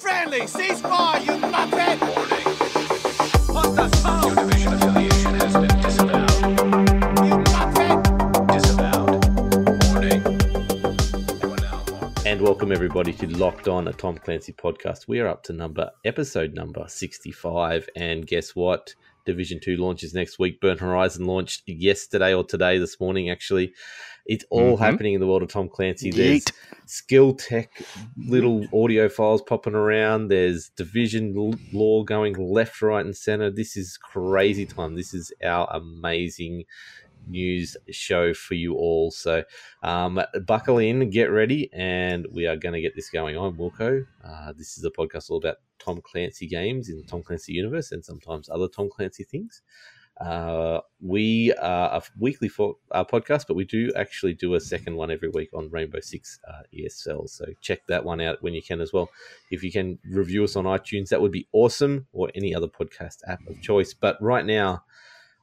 Friendly, ceasefire, you muppet! What the phone? Your division affiliation has been disavowed. You muppet! Disavowed. Warning. You are now. And welcome everybody to Locked On, a Tom Clancy podcast. We are up to number episode number sixty-five, and guess what? Division Two launches next week. Burnt Horizon launched yesterday or today, this morning actually. It's all Mhm. happening in the world of Tom Clancy. There's Yeet. skill tech little audio files popping around. There's division lore going left, right, and center. This is crazy time. This is our amazing news show for you all. So um, buckle in, get ready, and we are going to get this going. I'm Wilco. Uh, this is a podcast all about Tom Clancy games in the Tom Clancy universe and sometimes other Tom Clancy things. Uh, we are a weekly for, uh, podcast, but we do actually do a second one every week on Rainbow Six uh, ESL. So check that one out when you can as well. If you can review us on iTunes, that would be awesome, or any other podcast app of choice. But right now,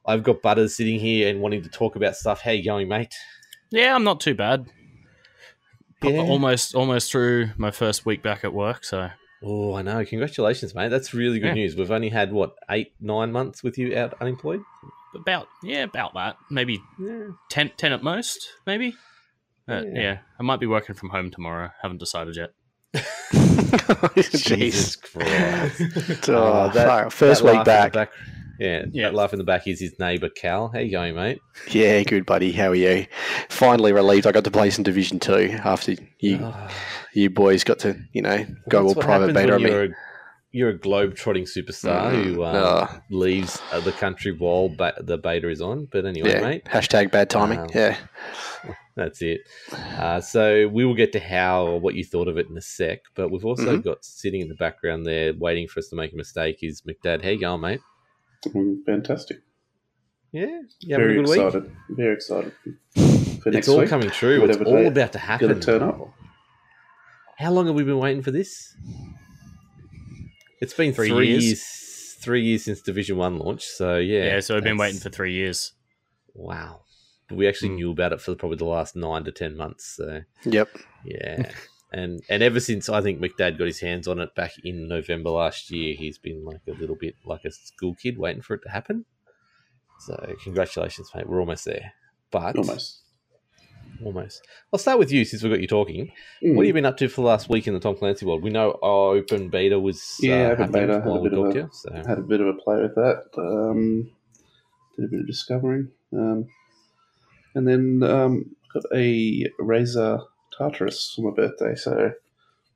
I've got Butters sitting here and wanting to talk about stuff. How you going, mate? Yeah, I'm not too bad. Yeah. Almost, almost through my first week back at work. So Oh, I know. Congratulations, mate. That's really good Yeah. news. We've only had what eight, nine months with you out unemployed. about, yeah, about that. Maybe Yeah. 10, 10 at most. Maybe. Uh, Yeah. yeah. I might be working from home tomorrow. Haven't decided yet. Jesus Christ. Oh, Oh, that- First that week laugh in the back. Yeah, Yeah. that laugh in the back is his neighbour Cal. How you going, mate? Yeah, good buddy. How are you? Finally relieved I got to play some Division Two after you Oh, you boys got to you know go that's all private beta on me. You're a, you're a globe-trotting superstar Mm, who um, oh. leaves uh, the country while ba- the beta is on. But anyway, Yeah. mate, Hashtag bad timing. Um, yeah. That's it. Uh, so we will get to how or what you thought of it in a sec, but we've also Mhm. got sitting in the background there, waiting for us to make a mistake, is McDad. How you going, mate? Mm, Fantastic. Yeah, you having Very a good week? excited. Very excited for It's all week. coming true. It's all day about to happen. Gonna turn up. How long have we been waiting for this? It's been three, Three years. years. Three years since Division One launched. So yeah, Yeah, so we've been waiting for three years. Wow, we actually Hmm. knew about it for probably the last nine to ten months. So Yep. Yeah. and and ever since I think McDad got his hands on it back in November last year, he's been like a little bit like a school kid waiting for it to happen. So congratulations, mate. We're almost there. But Almost. almost. I'll start with you since we've got you talking. Mm. What have you been up to for the last week in the Tom Clancy world? We know our open beta was Yeah, uh, open beta, had a bit of a- you. So Had a bit of a play with that. Um, did a bit of discovering. Um, and then um, got a Razer Tartarus for my birthday, so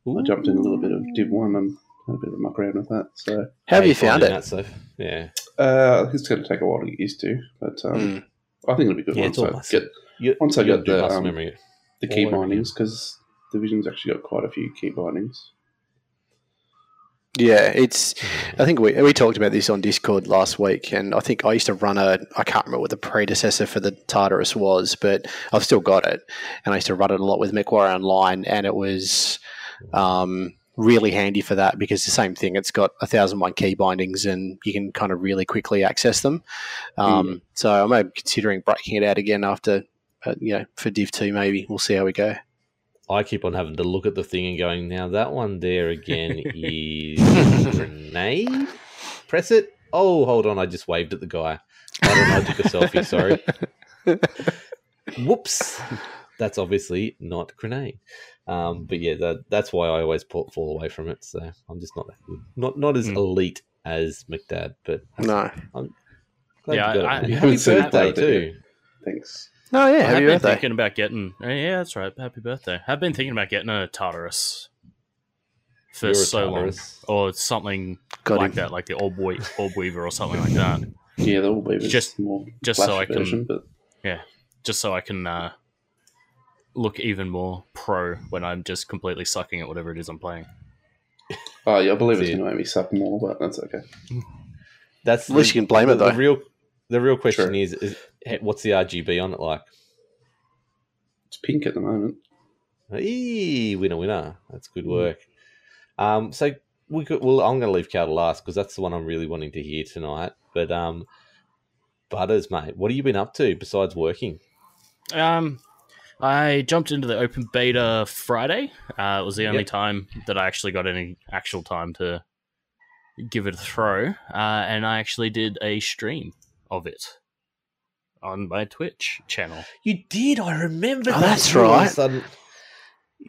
I jumped in a little bit of Div 1 and had a bit of a muck around with that. So How have you found it? That stuff? Yeah. uh, it's going to take a while to get used to, but um, Mm. I think it'll be good Yeah, once I muscle. get You, Once I you got gotta the, um, memory. the key All bindings because the Division's actually got quite a few key bindings. Yeah, it's. I think we we talked about this on Discord last week, and I think I used to run a. I can't remember what the predecessor for the Tartarus was, but I've still got it, and I used to run it a lot with MechWarrior Online, and it was um, really handy for that because the same thing. It's got a thousand one key bindings, and you can kind of really quickly access them. Um, So I'm considering breaking it out again after, uh, you know, for Div two. Maybe we'll see how we go. I keep on having to look at the thing and going, now that one there again is grenade. Press it. Oh, hold on, I just waved at the guy. I don't know, I took a selfie. Sorry. Whoops. That's obviously not grenade. Um, but yeah, that, that's why I always pull, fall away from it. So I'm just not that good. Not not as Hmm. elite as McDad, but No. glad Yeah, you got I- it, man. I Happy haven't seen it birthday too. Thanks. Oh yeah, I have been birthday. thinking about getting. uh, Yeah, that's right. Happy birthday. I've been thinking about getting a Tartarus for You're so Tartarus. long, or something Got like him. that, like the Orb, we- Orb Weaver or something like that. Yeah, there will be but Just- more just so I can- version, but just so I can uh, look even more pro when I'm just completely sucking at whatever it is I'm playing. oh yeah, I believe it's going to make me suck more, but that's okay. That's At least you can blame the, it, though. The real, the real question Sure. is, is, hey, what's the RGB on it like? It's pink at the moment. Eee, winner, winner. That's good work. Um, so we could. Well, I'm going to leave Cal to last because that's the one I'm really wanting to hear tonight. But um, Butters, mate, what have you been up to besides working? Um, I jumped into the open beta Friday. Uh, it was the only Yep. time that I actually got any actual time to give it a throw, uh, and I actually did a stream of it on my Twitch channel. You did. I remember. Oh, that. that's All of a right. sudden,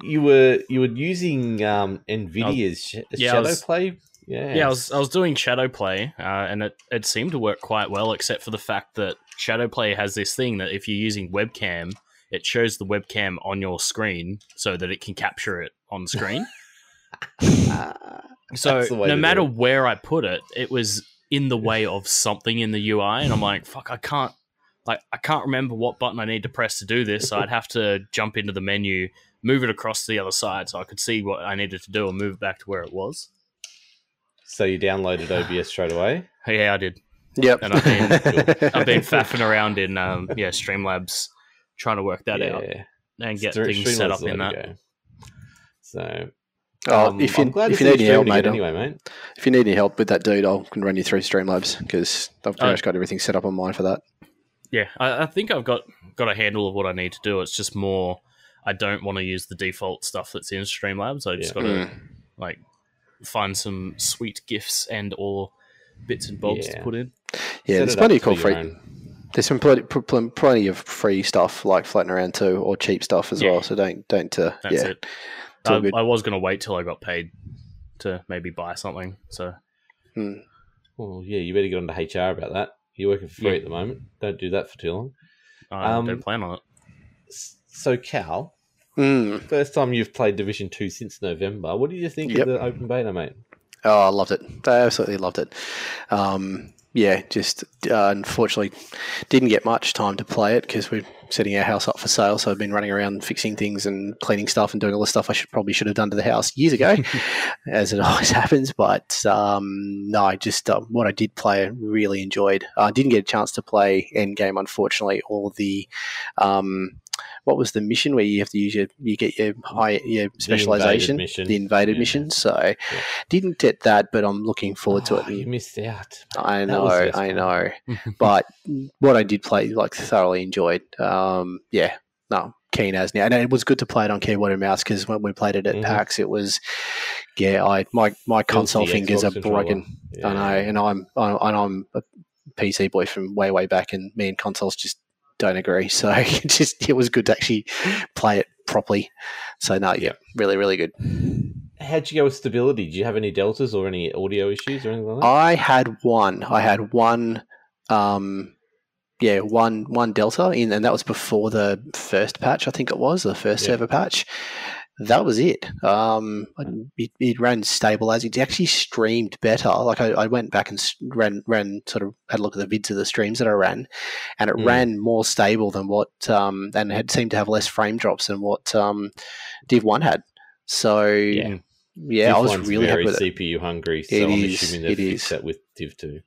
You were you were using um, Nvidia's sh- yeah, Shadow was- Play. Yeah, Yeah, I was I was doing shadow play, uh, and it, it seemed to work quite well, except for the fact that shadow play has this thing that if you're using webcam, it shows the webcam on your screen so that it can capture it on screen. so That's the way no matter where I put it, it was in the way of something in the UI, and I'm like, fuck, I can't. Like I can't remember what button I need to press to do this, so I'd have to jump into the menu, move it across to the other side, so I could see what I needed to do, and move it back to where it was. So you downloaded OBS straight away. Yeah, I did. Yep. And I've been- I've been faffing around in um, yeah Streamlabs trying to work that out and get Stre- things set up in that. go. So Oh, um, if you, I'm glad if you see need any help, mate, anyway, mate. if you need any help with that dude, I can run you through Streamlabs because I've pretty Oh. much got everything set up on mine for that. Yeah, I, I think I've got got a handle of what I need to do. It's just more I don't want to use the default stuff that's in Streamlabs. I just Yeah. got to Mm. like find some sweet gifs and or bits and bobs Yeah. to put in. Yeah, Set there's plenty of cool free. own. There's some plenty, pl- pl- plenty of free stuff like floating around too, or cheap stuff as Yeah. well. So don't don't uh, That's yeah. it. I. I was going to wait till I got paid to maybe buy something. So Mm. Well, yeah, you better get onto HR about that. You're working for free Yeah. at the moment. Don't do that for too long. I Um, don't plan on it. So, Cal, Mm. first time you've played Division Two since November. What did you think Yep. of the open beta, mate? Oh, I loved it. I absolutely loved it. Um, yeah, just uh, unfortunately didn't get much time to play it because we're setting our house up for sale. So I've been running around fixing things and cleaning stuff and doing all the stuff I should probably should have done to the house years ago, as it always happens. But um, no, just uh, what I did play, I really enjoyed. I didn't get a chance to play Endgame, unfortunately, or the. Um, what was the mission where you have to use your you get your high your specialization mission. the invaded Yeah. mission so didn't get that but i'm looking forward to Oh, it You missed out. I know, the I know. but what I did play, like, thoroughly enjoyed. Um, yeah, no, keen as now, and it was good to play it on keyboard and mouse because when we played it at Mhm. PAX, it was, yeah, I my my console fingers Xbox are broken. Yeah. I know, and I'm I, and I'm a PC boy from way way back, and me and consoles just don't agree. So it just it was good to actually play it properly. So no, yeah, really really good. How'd you go with stability? Did you have any deltas or any audio issues or anything like that? I had one. I had one. Um, yeah, one one delta in, and that was before the first patch. I think it was the first Yeah. ever patch. That was it. Um, it, it ran stable as it actually streamed better. Like I, I went back and ran ran sort of had a look at the vids of the streams that I ran, and it Mm. ran more stable than what um, and had seemed to have less frame drops than what um, Div One had. So yeah, Yeah. I was Div really happy very with it. CPU hungry, so It I'm is, assuming they've it fixed that with Div two.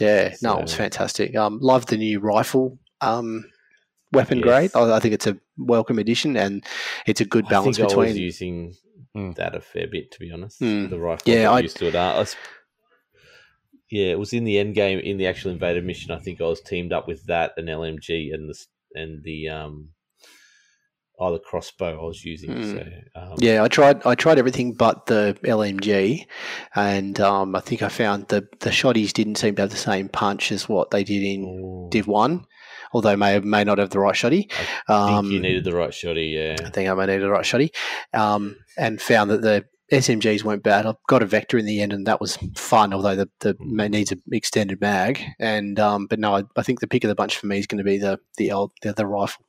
Yeah, no, it was fantastic. Um, love the new rifle um, weapon Yes. grade. I, I think it's a welcome addition, and it's a good balance I think I was between. using Mm. that a fair bit, to be honest. Mm. The rifle, Yeah, yeah, I I- used to it. Uh, I s- yeah, it was in the end game in the actual invader mission. I think I was teamed up with that and LMG and the s- and the um, oh the crossbow I was using. Mm. So um, Yeah, I tried. I tried everything but the LMG, and um, I think I found the the shotties didn't seem to have the same punch as what they did in Ooh, Div One, although may may not have the right shotty. I Um, think you needed the right shotty. Yeah. I think I may need the right shotty, um, and found that the SMGs weren't bad. I got a vector in the end, and that was fun. Although the the Mm. needs an extended mag, and um, but no, I, I think the pick of the bunch for me is going to be the the old the, the rifle.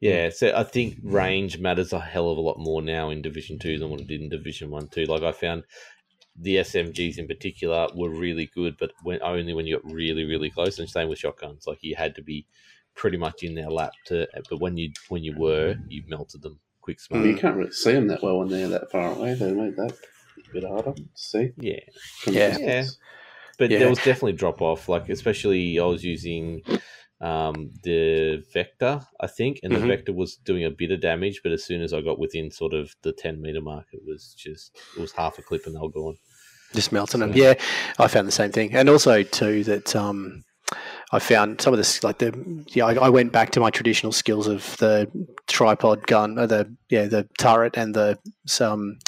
yeah. So I think range matters a hell of a lot more now in Division Two than what it did in Division One too. Like I found the SMGs in particular were really good, but when only when you got really really close. And same with shotguns. Like you had to be pretty much in their lap to. But when you when you were, you melted them quick smart. You can't really see them that well when they're that far away. They make that a bit harder to see. Yeah, from Yeah. but Yeah. there was definitely drop off. Like especially, I was using um, the vector, I think, and Mhm. the vector was doing a bit of damage. But as soon as I got within sort of the ten meter mark, it was just it was half a clip and they were gone. Just melting them. Yeah, I found the same thing, and also too that um, I found some of this like the yeah I, I went back to my traditional skills of the tripod gun, or the yeah the turret and the some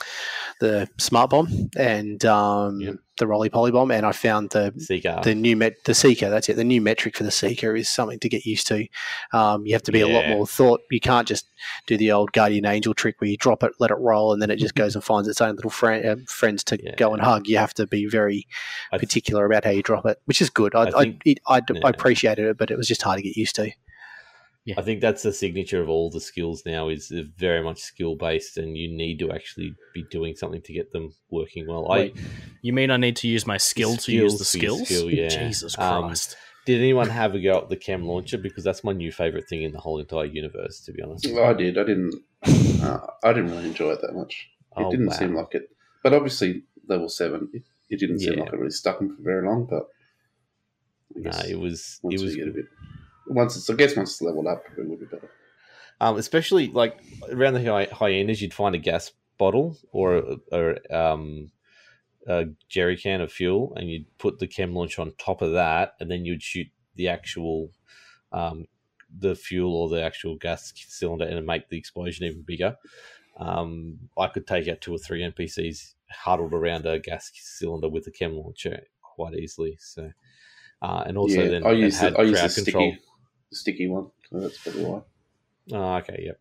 the smart bomb and um. The Rolly poly bomb, and I found the Seeker. the new met the seeker. That's it. The new metric for the seeker is something to get used to. Um, you have to be a lot more thought. You can't just do the old guardian angel trick where you drop it, let it roll, and then it just goes and finds its own little friend, uh, friends to Yeah. go and hug. You have to be very I- particular about how you drop it, which is good. I I I, it, I, yeah. I appreciated it, but it was just hard to get used to. I think that's the signature of all the skills now is very much skill based, and you need to actually be doing something to get them working well. Wait, you mean I need to use my skill to use the Skills for your skills? skill, yeah. Jesus Um, Christ. I did anyone have a go at the chem launcher because that's my new favorite thing in the whole entire universe, to be honest. I did. I didn't. Uh, I didn't really enjoy it that much. It Oh, didn't wow. seem like it. But obviously, level seven, it, it didn't seem Yeah. like it really stuck him for very long. But I No, guess it was once it was we get a bit, once it's, I guess once it's leveled up, it would be better. um, especially like around the high, hyenas, you'd find a gas bottle or or um, a jerry can of fuel, and you'd put the chem launcher on top of that, and then you'd shoot the actual um, the fuel or the actual gas cylinder, and make the explosion even bigger. Um, I could take out two or three NPCs huddled around a gas cylinder with a chem launcher quite easily. So, uh, and also yeah, then I use the, I use the sticky, the sticky one. So that's probably why. Oh, okay, yep.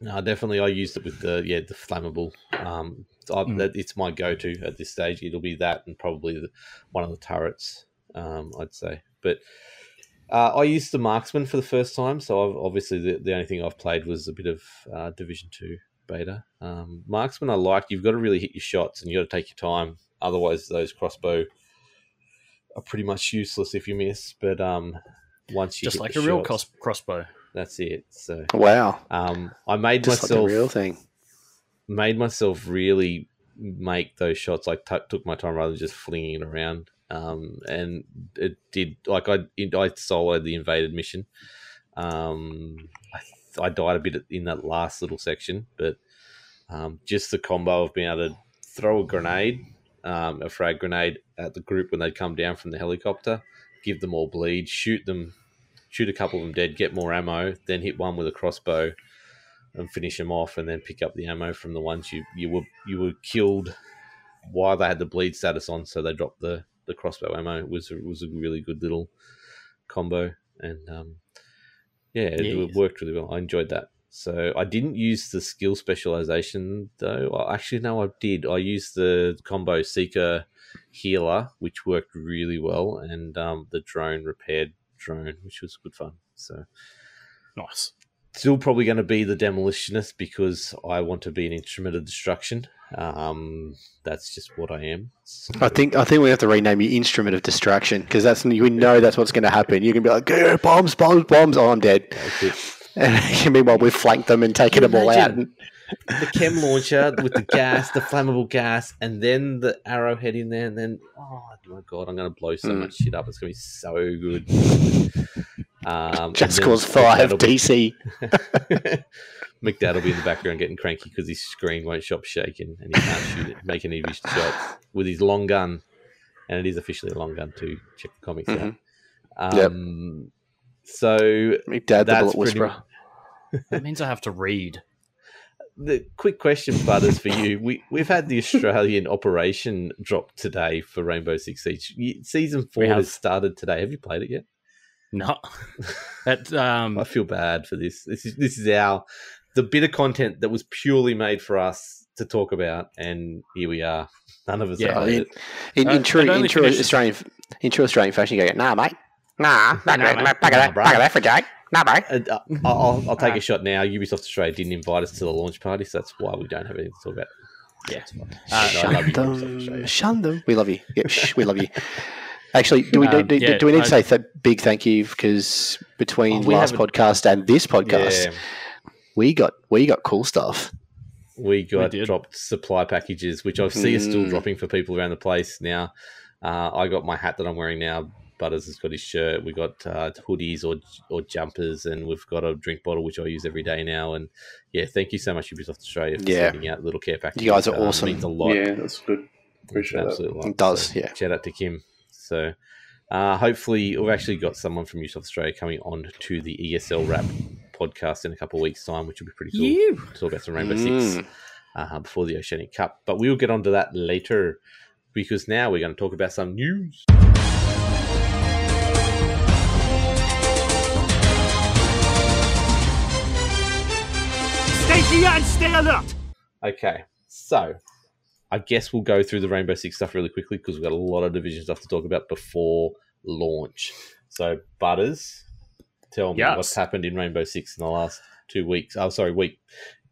No, definitely. I used it with the yeah the flammable. Um, I, Mm. that, it's my go-to at this stage. It'll be that and probably the, one of the turrets. Um, I'd say, but uh, I used the marksman for the first time. So I've, obviously the, the only thing I've played was a bit of uh, Division Two beta. Um, marksman I like. You've got to really hit your shots and you got to take your time. Otherwise, those crossbow are pretty much useless if you miss. But um, once you Just hit like the a real cos- crossbow. that's it. So Wow, um, I made just like myself the real thing. made myself really make those shots. Like t- took my time rather than just flinging it around. Um, and it did like I I soloed the invaded mission. Um, I, I died a bit in that last little section, but um, just the combo of being able to throw a grenade, um, a frag grenade at the group when they come down from the helicopter, give them all bleed, shoot them, shoot a couple of them dead, get more ammo, then hit one with a crossbow and finish them off, and then pick up the ammo from the ones you you were you were killed while they had the bleed status on, so they dropped the the crossbow ammo. It was a, was a really good little combo, and um, yeah, it, Yeah. it worked really well. I enjoyed that. So I didn't use the skill specialization though. Well, actually, no, I did. I used the combo seeker healer, which worked really well, and um, the drone repaired drone, which was good fun. So Nice. still probably going to be the demolitionist because I want to be an instrument of destruction. Um, that's just what I am. So- I think I think we have to rename you instrument of destruction because that's we know that's what's going to happen. You can be like "Yeah, bombs, bombs, bombs. Oh, I'm dead. And meanwhile, we've flanked them and taken them all out. Imagine. The chem launcher with the gas, the flammable gas, and then the arrowhead in there, and then oh my god, I'm going to blow so Mm. much shit up. It's going to be so good. Um, Just cause five McDad will be- DC. McDad will be in the background getting cranky because his screen won't stop shaking and he can't shoot it, make any of his shots with his long gun. And it is officially a long gun too. Check the comics Mhm. out. Yep. Um, So McDad, the That's bullet pretty whisperer. That means I have to read. The quick question, Butters, for you. We we've had the Australian operation drop today for Rainbow Six Siege. Season four has started today. Have you played it yet? No. that um I feel bad for this. This is this is our the bit of content that was purely made for us to talk about, and here we are. None of us Yeah, have played it. In, Uh, in true, in true Australian, in true Australian fashion, you go, nah, mate. Nah, back, Nah, nah, mate. back, back, of that, Nah, back of that for Jake. Nah, mate. Uh, uh, I'll, I'll- I'll take a shot now. Ubisoft Australia didn't invite us to the launch party, so that's why we don't have anything to talk about. Yeah. Uh, no, love Shun Ubisoft them, Australia. shun them. We love you. Yeah, shh, we love you. Actually, do we, do, Um, do, yeah, do we need to say th- big thank you because between Oh, last podcast and this podcast, Yeah, we got we got cool stuff. we got did. dropped supply packages, which I see are still Mm. dropping for people around the place now. Uh, I got my hat that I'm wearing now. Butters has got his shirt. We've got uh, hoodies or or jumpers, and we've got a drink bottle which I use every day now. And yeah, thank you so much, Ubisoft Australia, for Yeah. sending out little care packages. You guys are Um, awesome. means a lot. Yeah, that's good. Appreciate that. Absolutely, It does, yeah. Shout out to Kim. So, Uh, hopefully, we've actually got someone from New South Australia coming on to the ESL Wrap podcast in a couple of weeks' time, which will be pretty cool. You. To talk about some Rainbow Six Mm. uh, before the Oceanic Cup. But we'll get onto that later because now we're going to talk about some news. Stay here and stay alert. Okay, so I guess we'll go through the Rainbow Six stuff really quickly because we've got a lot of division stuff to talk about before launch. So, Butters, tell me Yes. what's happened in Rainbow Six in the last two weeks. Oh, sorry, week.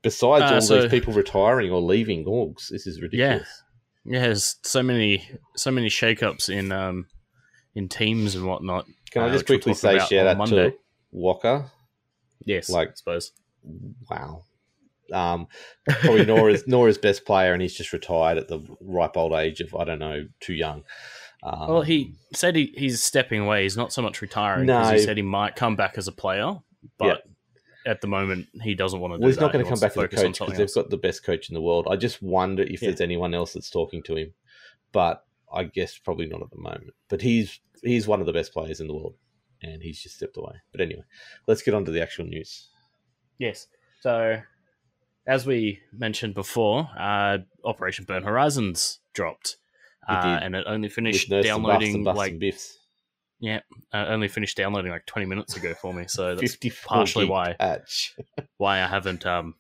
Besides Uh, all so- these people retiring or leaving orgs, this is ridiculous. Yeah, there's so many so many shakeups in um in teams and whatnot. Can I uh, just we'll quickly say shout out Monday. to Walker? Yes, like- I suppose. Wow. Um, probably Nora's Nora's best player, and he's just retired at the ripe old age of I don't know, too young. Um, Well, he said he, he's stepping away. He's not so much retiring because No. he said he might come back as a player, but at the moment he doesn't want to. Well, he's not going He to come back as a coach because they've got the best coach in the world. I just wonder if Yeah. there's anyone else that's talking to him, but I guess probably not at the moment. But he's he's one of the best players in the world, and he's just stepped away. But anyway, let's get on to the actual news. Yes. So, as we mentioned before, uh, Operation Burnt Horizons dropped, uh, and it only finished and Buffs downloading and Buffs like Biffs, yeah, uh, only finished downloading like twenty minutes ago for me. So that's partially why why I haven't um,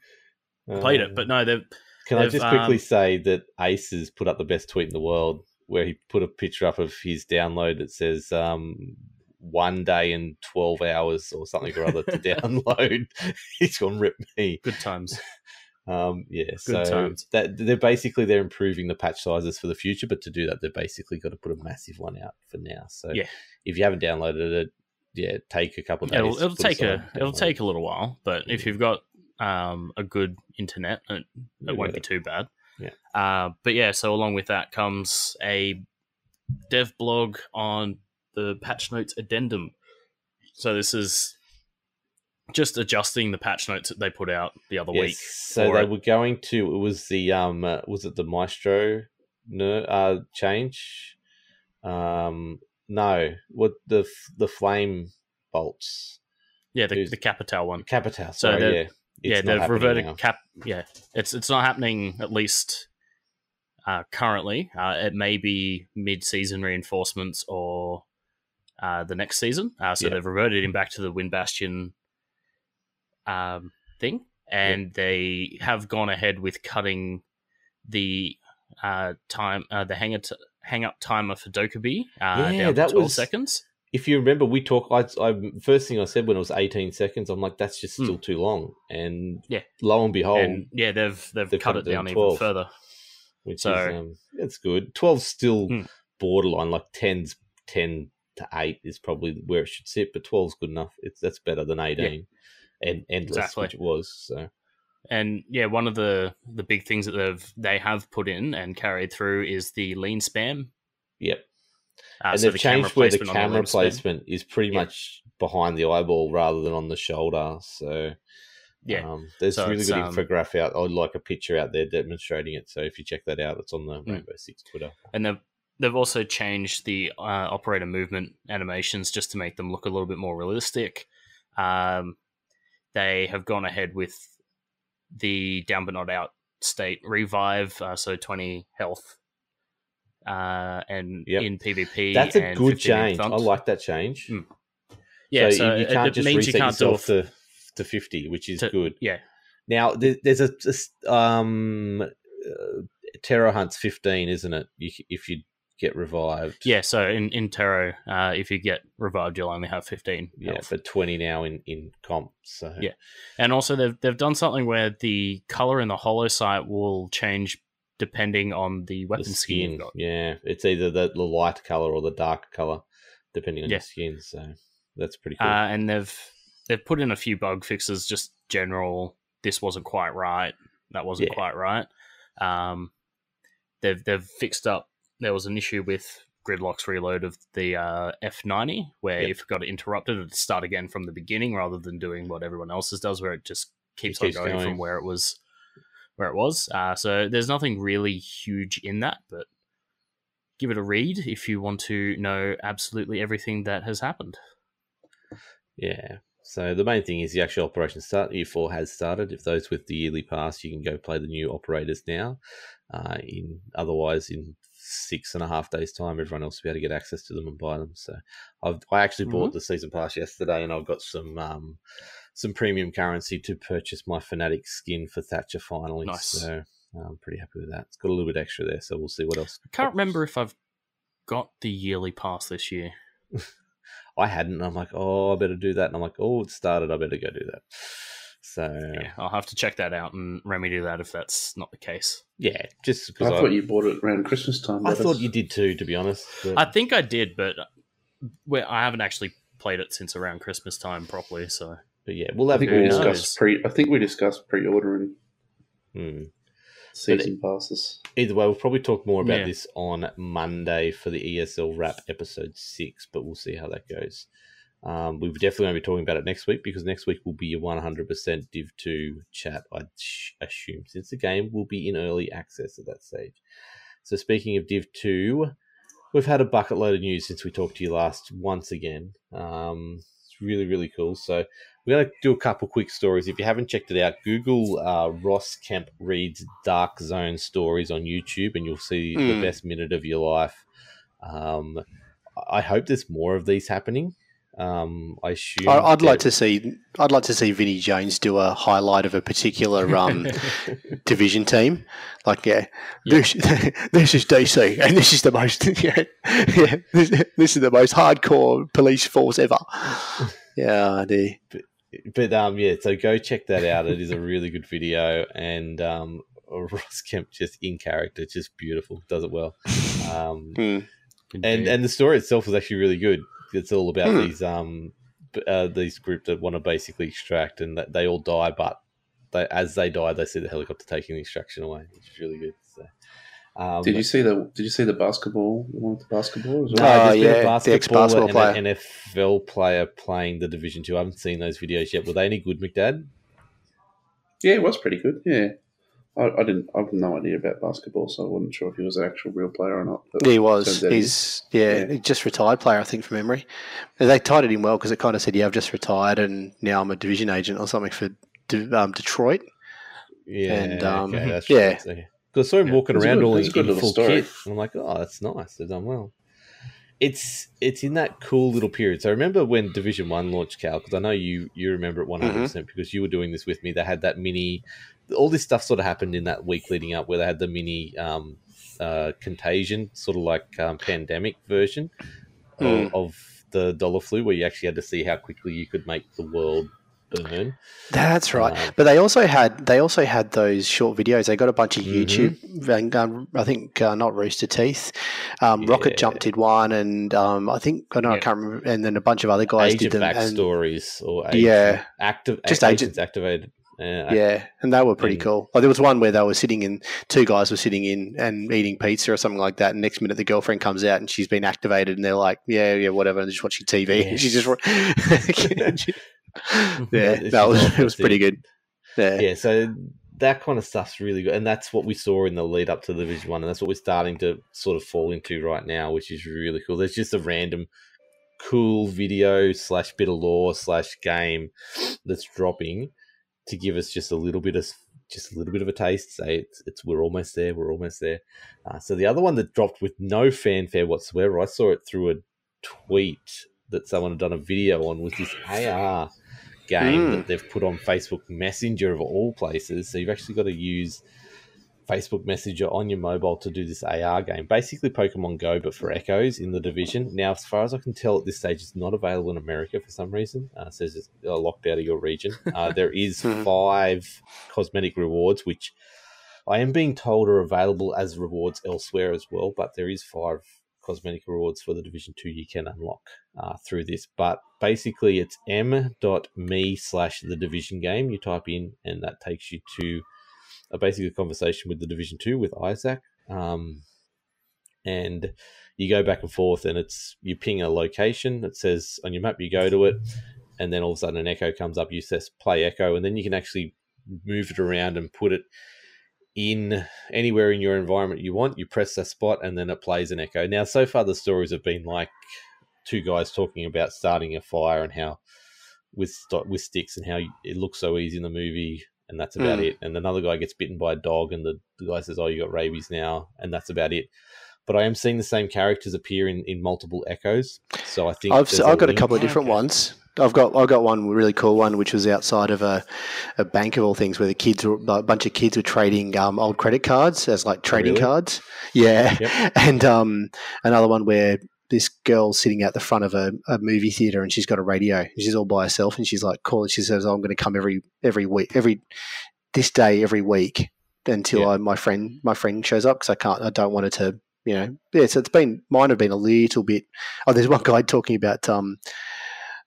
played it. But no, they've Can I just quickly um, say that Aces put up the best tweet in the world, where he put a picture up of his download that says um, "one day and twelve hours" or something or other to download. He's gone rip me. good times. Um, yeah, so times. that they're basically they're improving the patch sizes for the future, but to do that, they've basically got to put a massive one out for now. So Yeah. if you haven't downloaded it, yeah, take a couple of days. it'll it'll take a it'll download take a little while, but if you've got um, a good internet, it, it won't be too bad. Yeah. Uh, but yeah, so along with that comes a dev blog on the patch notes addendum. So this is just adjusting the patch notes that they put out the other Yes, week. So they it. were going to. It was the um. Uh, was it the Maestro? No, uh, change. Um, no. What the the flame bolts? yeah, the, who's- the Capitão one. Capitão. So Sorry, they're- yeah. yeah, they've reverted now. cap. Yeah, it's it's not happening at least uh, currently. Uh, it may be mid-season reinforcements or uh, the next season. Uh, so Yeah. they've reverted him back to the Wind Bastion um, thing, and they have gone ahead with cutting the uh, time, uh, the hang, t- hang up timer for Dokkaebi uh, Yeah, that was- seconds. If you remember, we talked. I, I first thing I said when it was eighteen seconds, I'm like, that's just Hmm. still too long. And Yeah. lo and behold, and yeah, they've they've, they've cut it down down even further. which So- is um, it's good. 12's still Hmm. borderline. Like 10's ten to eight is probably where it should sit, but 12's good enough. It's that's better than eighteen and endless, Exactly. which it was. So And yeah, one of the the big things that they've they have put in and carried through is the lean spam. yep. Uh, and so they've the changed where the camera spam. placement is pretty Yeah. much behind the eyeball rather than on the shoulder. So Yeah. um, there's So really good um, infographic out. I'd like a picture out there demonstrating it. So if you check that out, it's on the Hmm. Rainbow Six Twitter. and they've they've also changed the uh, operator movement animations just to make them look a little bit more realistic. Um, they have gone ahead with the down but not out state revive, uh, so twenty health, uh, and Yep. in PvP. That's a and good change. I like that change. Hmm. Yeah, so, you, you it- can't it, just means reset you can't do yourself to to fifty, which is to- good. yeah. Now there, there's a um uh, Terror Hunt's fifteen, isn't it? You, if you get revived, Yeah, so in in Terror, uh, if you get revived, you'll only have fifteen. yeah, health. but twenty now in in comp. So Yeah. and also they've they've done something where the color in the holo sight will change depending on the the weapon skin skin, yeah, it's either the, the light color or the dark color, depending on Yeah. your skin. So that's pretty cool. Uh, and they've they've put in a few bug fixes, just general. This wasn't quite right. That wasn't Yeah. quite right. Um, they've they've fixed up. There was an issue with Gridlock's reload of the uh, F90, where Yep. if it got interrupted, it'd start again from the beginning rather than doing what everyone else's does, where it just keeps, keeps on going, going. from where it was where it was. Uh, so there's nothing really huge in that, but give it a read if you want to know absolutely everything that has happened. Yeah. So the main thing is the actual operation start. Year four has started. If those with the yearly pass, you can go play the new operators now. Uh, in otherwise, in six and a half days' time, everyone else will be able to get access to them and buy them. So I've I actually bought the season pass yesterday, and I've got some um, some premium currency to purchase my Fnatic skin for Thatcher finally. Nice. So I'm pretty happy with that. It's got a little bit extra there, so we'll see what else. I can't remember if I've got the yearly pass this year. I hadn't. and I'm like, oh, I better do that. And I'm like, oh, it started. I better go do that. So Yeah, I'll have to check that out and remedy that if that's not the case. yeah, just I because I, thought you bought it around Christmas time. I but thought it's- you did too, to be honest. But, I think I did, but well, I haven't actually played it since around Christmas time properly. So but yeah, we'll I think we discussed pre. I think we discussed pre-ordering Hmm. season passes. Either way, we'll probably talk more about Yeah. this on Monday for the ESL wrap episode six, but we'll see how that goes. Um, we're definitely going to be talking about it next week because next week will be a 100% Div 2 chat, I assume, since the game will be in early access at that stage. So, speaking of Div 2, we've had a bucket load of news since we talked to you last once again. Um, it's really, really cool. So, we're going to do a couple quick stories. If you haven't checked it out, Google uh, Ross Kemp reads Dark Zone stories on YouTube, and you'll see the Hmm. best minute of your life. Um, I hope there's more of these happening. Um, I assume I, I'd like to see. I'd like to see Vinnie Jones do a highlight of a particular um, division team. Like, yeah, this this is DC, and this is the most yeah, yeah this, this is the most hardcore police force ever. Yeah, I do. but um, yeah. So go check that out. It is a really good video, and um, Ross Kemp just in character, just beautiful, does it well. Um, hmm. and and the story itself was actually really good. It's all about Hmm. these um uh, these group that want to basically extract, and that they all die, but they, as they die, they see the helicopter taking the extraction away, which is really good. So, um, Did you see the Did you see the basketball? The one with the basketball as No, well? Oh, yeah, a the basketballer ex-basketball and an NFL player playing the Division Two. I haven't seen those videos yet. Were they any good, McDad? Yeah, it was pretty good. Yeah, I, I didn't. I have no idea about basketball, so I wasn't sure if he was an actual real player or not. but he was. out he He's yeah, Yeah. he just retired player, I think, from memory. They tied it in well because it kind of said, "Yeah, I've just retired, and now I'm a division agent or something for De- um, Detroit." Yeah, And, um, okay, that's yeah. right. Because I saw him Yeah, walking it's around good- all in, good in little full story. kit, and I'm like, oh, that's nice. They've done well. It's it's in that cool little period. So I remember when Division One launched, Cal, because I know you you remember it 100 Mm-hmm. percent because you were doing this with me. They had that mini. All this stuff sort of happened in that week leading up, where they had the mini um, uh, contagion, sort of like um, pandemic version Mm. of, of the dollar flu, where you actually had to see how quickly you could make the world burn. That's right. Um, but they also had they also had those short videos. They got a bunch of Mhm. YouTube. And, um, I think uh, not Rooster Teeth. Um, Rocket Yeah. Jump did one, and um, I think I know I can't remember. And then a bunch of other guys Age did of them. and- or age, Yeah. active Just just age- agents activated. Uh, Yeah, and they were pretty cool. Like there was one where they were sitting in, two guys were sitting in and eating pizza or something like that. And next minute the girlfriend comes out and she's been activated, and they're like, "Yeah, yeah, whatever," and they're just watching TV. Yeah. She's just, yeah, that was it was pretty good. Yeah, yeah, so that kind of stuff's really good, and that's what we saw in the lead up to the Division One, and that's what we're starting to sort of fall into right now, which is really cool. There's just a random cool video slash bit of lore slash game that's dropping to give us just a little bit of just a little bit of a taste. Say it's, it's we're almost there, we're almost there. Uh, so the other one that dropped with no fanfare whatsoever, I saw it through a tweet that someone had done a video on was this AR game Mm. that they've put on Facebook Messenger of all places. So you've actually got to use Facebook Messenger on your mobile to do this AR game. Basically Pokemon Go, but for Echoes in the division. Now, as far as I can tell at this stage, it's not available in America for some reason. Uh, it says it's uh, locked out of your region. Uh, there is Mhm. five cosmetic rewards, which I am being told are available as rewards elsewhere as well, but there is five cosmetic rewards for the Division 2 you can unlock uh, through this. But basically, it's m.me slash the Division game. You type in, and that takes you to a basically conversation with the Division 2 with ISAC. Um, and you go back and forth, and it's you ping a location that says on your map, you go to it, and then all of a sudden an echo comes up. You says play echo, and then you can actually move it around and put it in anywhere in your environment you want. You press that spot, and then it plays an echo. Now, so far the stories have been like two guys talking about starting a fire and how with with sticks and how it looks so easy in the movie, and that's about Mm. it. And another guy gets bitten by a dog, and the, the guy says, "Oh, you got rabies now," and that's about it. But I am seeing the same characters appear in, in multiple echoes, so I think I've I've got a couple of different Okay. ones. I've got I've got one really cool one, which was outside of a, a bank of all things, where the kids were a bunch of kids were trading um, old credit cards as like trading really? cards. Yeah, Yep. and um, another one where this girl sitting at the front of a, a movie theater and she's got a radio. She's all by herself and she's like calling. She says, oh, "I'm going to come every every week, every this day every week until Yeah. I, my friend my friend shows up because I can't. I don't want her to." You know, yeah. So it's been mine have been a little bit. Oh, there's one guy talking about um,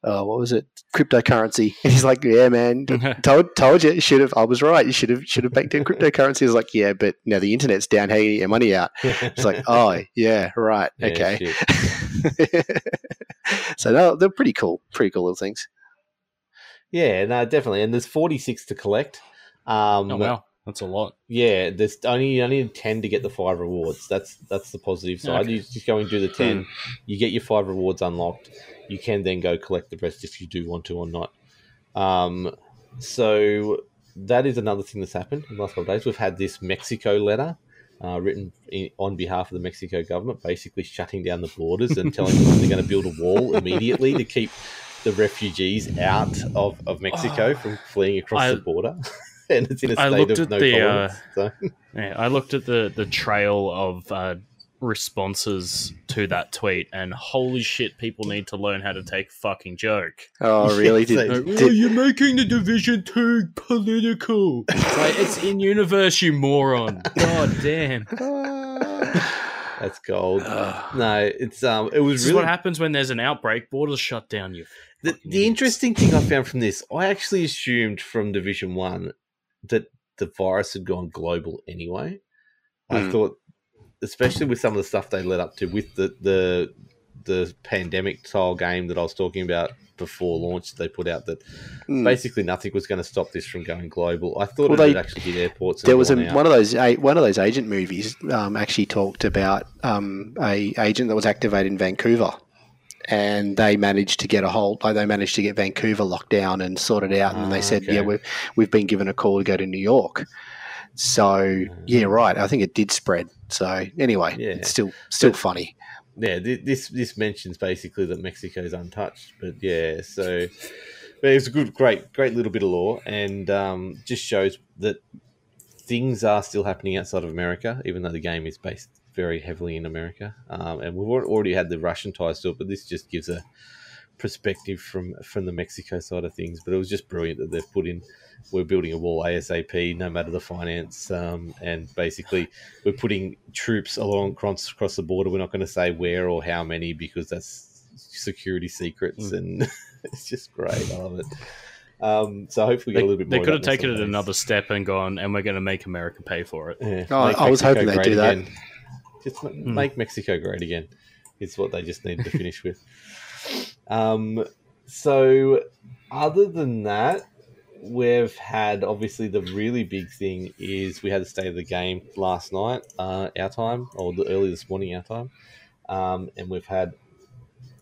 uh, what was it? Cryptocurrency. And he's like, "Yeah, man, told told you, you should have. I was right. You should have should have backed in cryptocurrency." I was like, "Yeah, but now the internet's down. How you get your money out?" It's like, "Oh, yeah, right, Yeah, okay." shit. so no, they're pretty cool, pretty cool little things. Yeah, no, definitely. And there's 46 to collect. Um, Oh wow, that's a lot. Yeah, there's only you only need 10 to get the five rewards. That's that's the positive side. Okay. You just go and do the 10, you get your five rewards unlocked. You can then go collect the rest if you do want to or not. Um, so that is another thing that's happened in the last couple of days. We've had this Mexico letter uh, written in, on behalf of the Mexico government, basically shutting down the borders and telling them they're going to build a wall immediately to keep the refugees out of, of Mexico from fleeing across I- the border. and it's in a I state looked of at no the, uh, so. Yeah, I looked at the the trail of uh, responses to that tweet, and holy shit, people need to learn how to take a fucking joke. Oh, really? Did, so- Like, did- oh, you're making the division two political. It's like it's in universe, you moron. God damn. That's gold. no, it's um, it was This is really what happens when there's an outbreak. Borders shut down. You. the, the interesting thing I found from this. I actually assumed from Division One that the virus had gone global anyway. I Hmm. thought, especially with some of the stuff they led up to with the the the pandemic style game that I was talking about before launch, they put out that Hmm. basically nothing was going to stop this from going global. I thought Well, it they- would actually hit airports. And there was a, one of those one of those agent movies um, actually talked about um, a agent that was activated in Vancouver, and they managed to get a hold. Like they managed to get Vancouver locked down and sorted out, and they Ah, said, okay. "Yeah, we've we've been given a call to go to New York." So yeah, right. I think it did spread. So anyway, Yeah. it's still still But- funny. yeah, this this mentions basically that Mexico is untouched, but yeah, so but it's a good, great, great little bit of lore, and um, just shows that things are still happening outside of America, even though the game is based very heavily in America, um, and we've already had the Russian ties to it, but this just gives a perspective from from the Mexico side of things. But it was just brilliant that they've put in. We're building a wall ASAP, no matter the finance, um, and basically we're putting troops along across, across the border. We're not going to say where or how many because that's security secrets, and it's just great. I love it. Um, so hopefully we get They, a little bit they could have taken it next another step and gone, and we're going to make America pay for it. Yeah, Oh, make I was hoping they'd do that. again. Just ma- make Mexico great again. Is what they just need to finish with. Um, so other than that, we've had obviously the really big thing is we had the state of the game last night, uh, our time, or the early this morning, our time, um, and we've had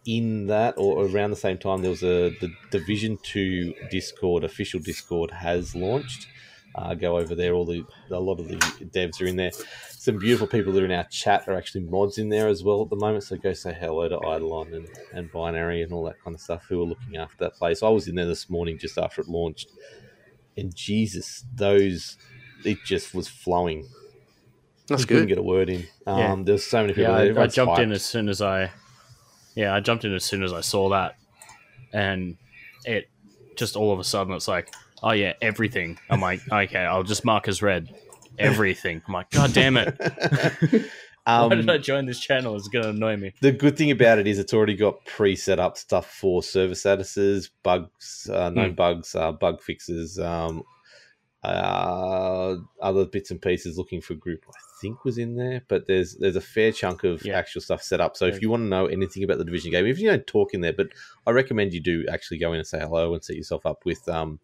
in that or around the same time there was a the Division Two Discord official Discord has launched. Uh, go over there. All the a lot of the devs are in there. Some beautiful people that are in our chat are actually mods in there as well at the moment. So go say hello to Eidolon and, and Binary and all that kind of stuff who are looking after that place. I was in there this morning just after it launched, and Jesus, those it just was flowing. That's you couldn't get a word in. Um, Yeah. There's so many people. Yeah, there. I, I Everyone's jumped in as soon as I, yeah, I jumped in as soon as I saw that, and it just all of a sudden it's like, oh yeah, everything. I'm like, okay, I'll just mark as read, everything. I'm like, god damn it, Um, why did I join this channel? It's gonna annoy me. the good thing about it is it's already got pre-set up stuff for service statuses, bugs, uh, known Hmm. bugs, uh, bug fixes, um, uh, other bits and pieces. Looking for group, I think was in there, but there's there's a fair chunk of Yeah. actual stuff set up. So if you want to know anything about the division game, if you don't talk in there, but I recommend you do actually go in and say hello and set yourself up with um,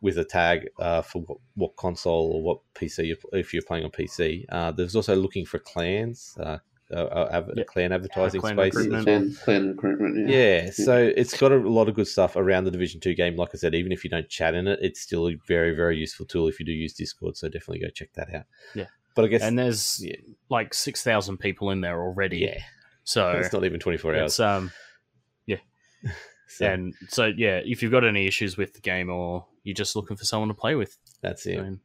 with a tag uh, for what, what console or what PC you if you're playing on PC. Uh, there's also looking for clans, uh, uh, uh, av- Yeah. clan advertising Clan spaces. recruitment. Clan, clan recruitment. Yeah. Yeah, so it's got a lot of good stuff around the Division Two game. Like I said, even if you don't chat in it, it's still a very, very useful tool if you do use Discord. So definitely go check that out. Yeah. but I guess And there's yeah, like six thousand people in there already. yeah, So it's not even twenty four hours. it's um So and so yeah, if you've got any issues with the game or you're just looking for someone to play with, that's I it. mean,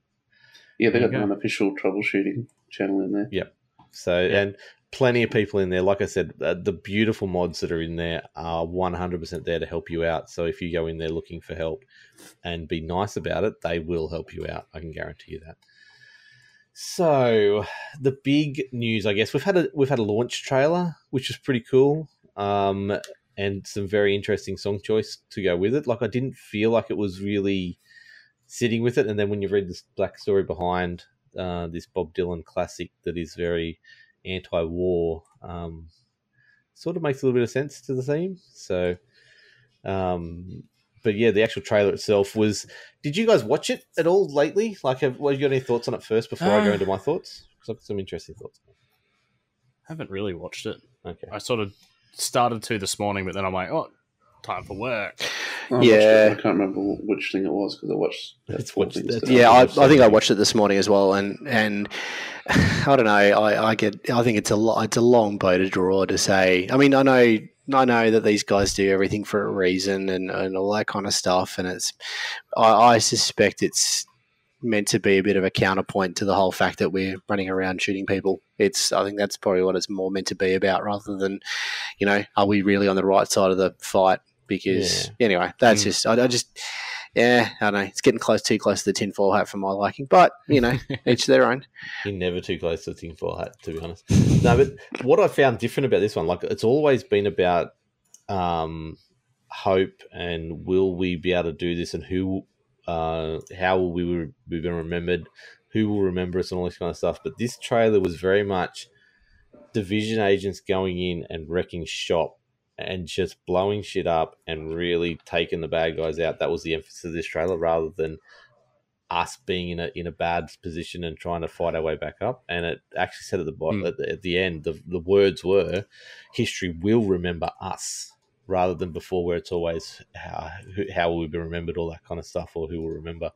Yeah, they There got you an go. unofficial troubleshooting channel in there. Yep. So and plenty of people in there. Like I said, uh, the beautiful mods that are in there are one hundred percent there to help you out. So if you go in there looking for help and be nice about it, they will help you out. I can guarantee you that. So the big news, I guess, we've had a we've had a launch trailer, which is pretty cool, um, and some very interesting song choice to go with it. Like I didn't feel like it was really sitting with it, and then when you read this black story behind uh, this Bob Dylan classic that is very anti-war, um, sort of makes a little bit of sense to the theme. So, um, but yeah, the actual trailer itself was. Did you guys watch it at all lately? Like, have, what, you got any thoughts on it first before I go Uh, into my thoughts? Because I've got some interesting thoughts. haven't really watched it. Okay. I sort of started to this morning, but then I'm like, oh, time for work. I Yeah. I can't remember which thing it was because I watched. It's watched- things that's- today. Yeah, I, I think. I watched it this morning as well, and and I don't know. I, I get. I think it's a lo- it's a long bow to draw to say. I mean, I know I know that these guys do everything for a reason and, and all that kind of stuff, and it's. I, I suspect it's meant to be a bit of a counterpoint to the whole fact that we're running around shooting people. It's. I think that's probably what it's more meant to be about, rather than, you know, are we really on the right side of the fight? Because anyway, that's Mm. just. I, I just. Yeah, I don't know. It's getting close, too close to the tinfoil hat for my liking. But, you know, each their own. You're never too close to the tinfoil hat, to be honest. No, but what I found different about this one, like it's always been about um, hope and will we be able to do this, and who, uh, how will we re- be remembered, who will remember us, and all this kind of stuff. But this trailer was very much division agents going in and wrecking shop and just blowing shit up and really taking the bad guys out. That was the emphasis of this trailer, rather than us being in a in a bad position and trying to fight our way back up. And it actually said at the bottom Mm. at, the, at the end, the the words were, "History will remember us," rather than before, where it's always how how will we be remembered, all that kind of stuff, or who will remember.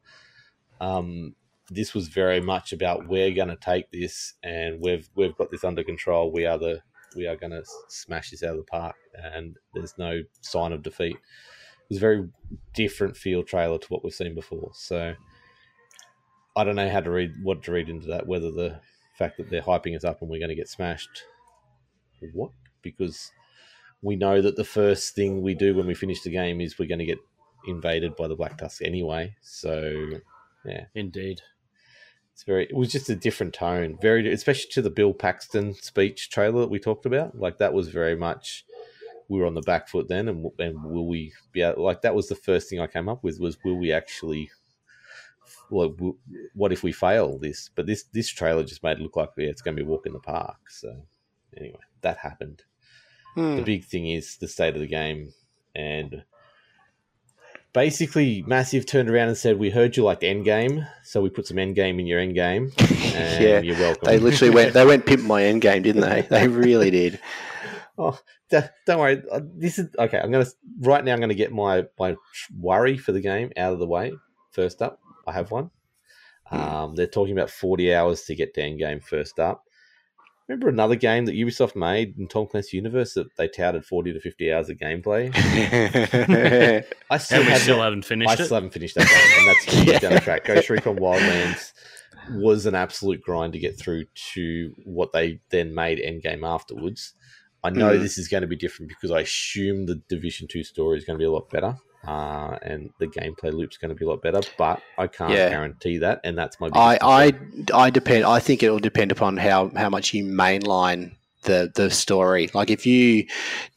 Um, this was very much about we're going to take this and we've we've got this under control. We are the we are going to smash this out of the park, and there's no sign of defeat. It was a very different feel trailer to what we've seen before. So I don't know how to read what to read into that. Whether the fact that they're hyping us up and we're going to get smashed, what? Because we know that the first thing we do when we finish the game is we're going to get invaded by the Black Tusk anyway. So yeah, Indeed. it's very. It was just a different tone, very especially to the Bill Paxton speech trailer that we talked about. Like that was very much. We were on the back foot then, and and will we be able, like that was the first thing I came up with was will we actually. Well, what if we fail this? But this this trailer just made it look like yeah, it's going to be a walk in the park. So anyway, that happened. Hmm. The big thing is the state of the game, and basically, Massive turned around and said, "We heard you liked Endgame, so we put some Endgame in your Endgame, and Yeah, you're welcome." They literally went. They went pimp my end game, didn't they? They really did. Oh, don't worry. Uh, This is okay. I'm gonna right now. I'm gonna get my my worry for the game out of the way. First up, I have one. Um, they're talking about 40 hours to get to Endgame. First up. Remember another game that Ubisoft made in Tom Clancy Universe that they touted 40 to 50 hours of gameplay? I still, And we have still not- haven't I finished it. still haven't finished that game, and that's two years Yeah. down the track. Ghost Recon Wildlands was an absolute grind to get through to what they then made Endgame afterwards. I know Mm. this is going to be different because I assume the Division Two story is going to be a lot better, uh, and the gameplay loop's going to be a lot better. But I can't Yeah. guarantee that, and that's my. I, concern. I, I depend. I think it will depend upon how, how much you mainline the the story. Like if you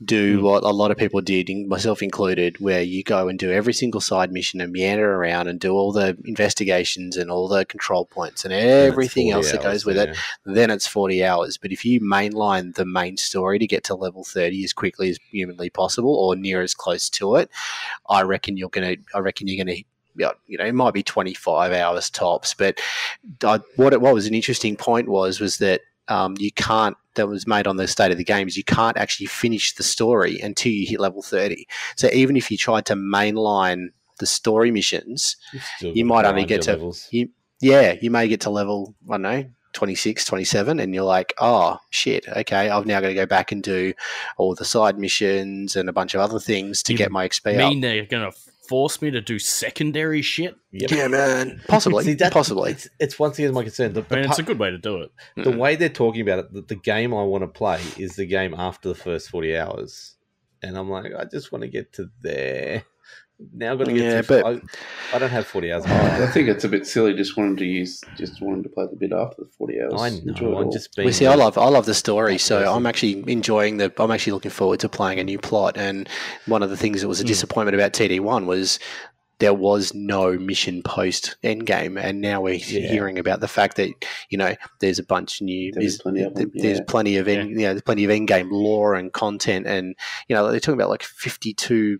do Mm. what a lot of people did, myself included, where you go and do every single side mission and meander around and do all the investigations and all the control points and everything 40 else that goes with it, then it's 40 hours. But if you mainline the main story to get to level 30 as quickly as humanly possible or near as close to it, I reckon you're going to, I reckon you're going to yeah, you know, it might be 25 hours tops. But I, what it, what was an interesting point was was that um, you can't that was made on the state of the game is you can't actually finish the story until you hit level 30. So even if you tried to mainline the story missions, you might only get to- levels. you yeah, you may get to level, I don't know, 26, 27, and you're like, oh, shit, okay, I've now got to go back and do all the side missions and a bunch of other things to You get my XP mean up. they're gonna force me to do secondary shit? Yep. Yeah, man. Possibly. See, that- possibly. It's, it's once again my concern. The, I mean, the, it's pa- a good way to do it. the mm. way they're talking about it, the, the game I want to play is the game after the first 40 hours. And I'm like, I just want to get to there. Now I've got to get Yeah, to. but- I, I don't have 40 hours. I think it's a bit silly just wanting to use, just wanting to play the bit after the forty hours. I Enjoy it know. I'm just being. We see, I love, I love the story, so person. I'm actually enjoying the. I'm actually looking forward to playing a new plot. And one of the things that was a Hmm. disappointment about TD1 was there was no mission post endgame, and now we're Yeah. hearing about the fact that you know there's a bunch new. There's, plenty of them, there's yeah. plenty of end, you know, there's plenty of endgame lore and content, and you know they're talking about like 52.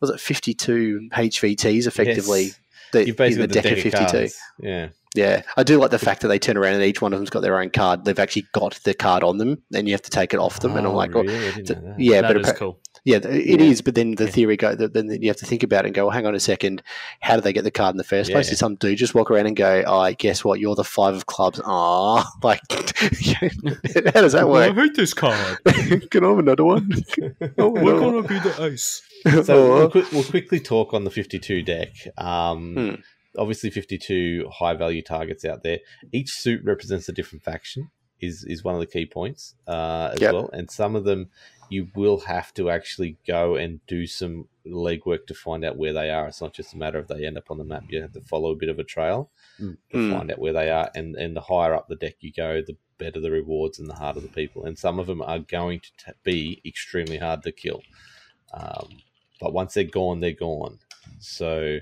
Was it 52 HVTs effectively? Yes. The, You've basically the got the deck of 52. cards. Yeah. Yeah, I do like the fact that they turn around and each one of them's got their own card. They've actually got the card on them, and you have to take it off them. and I'm Oh, like, well, really? I didn't th- know that. yeah, that but is appa- cool. yeah, it is. Yeah. But then the Yeah. theory go, th- then you have to think about it and go, well, hang on a second, how did they get the card in the first place? Yeah. Did some dude just walk around and go, oh, guess what? You're the five of clubs. Ah, like, how does that work? I work? hate this card. Can I have another one? Oh, We're gonna be the ace. So Oh. we'll, we'll quickly talk on the 52 deck. Um, Hmm. Obviously, 52 high value targets out there. Each suit represents a different faction. Is is one of the key points uh, as Yep. well. And some of them you will have to actually go and do some legwork to find out where they are. It's not just a matter of they end up on the map. You have to follow a bit of a trail to Hmm. find out where they are. And and the higher up the deck you go, the better the rewards and the harder the people. And some of them are going to t- be extremely hard to kill. Um, but once they're gone, they're gone. So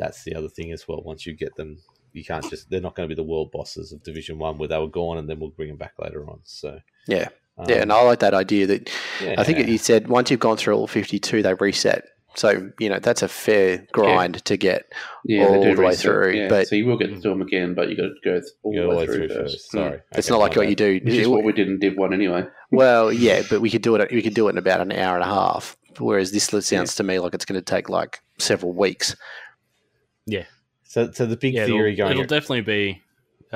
that's the other thing as well. Once you get them, you can't just. They're not going to be the world bosses of Division One where they were gone, and then we'll bring them back later on. So Yeah. um, Yeah, and I like that idea that yeah. I think you said once you've gone through all 52, they reset. So, you know, that's a fair grind to get. Yeah, all the way reset, through, Yeah, but- so you will get to do them again, but you got to go th- all the go way through, first. Sorry, Mm. It's Okay, not like my what you do. Which is what we did in Div One anyway. Well, yeah, but we could do it. We could do it in about an hour and a half. Whereas this sounds to me like it's going to take like several weeks. So, so the big yeah, theory it'll, going. it'll definitely be,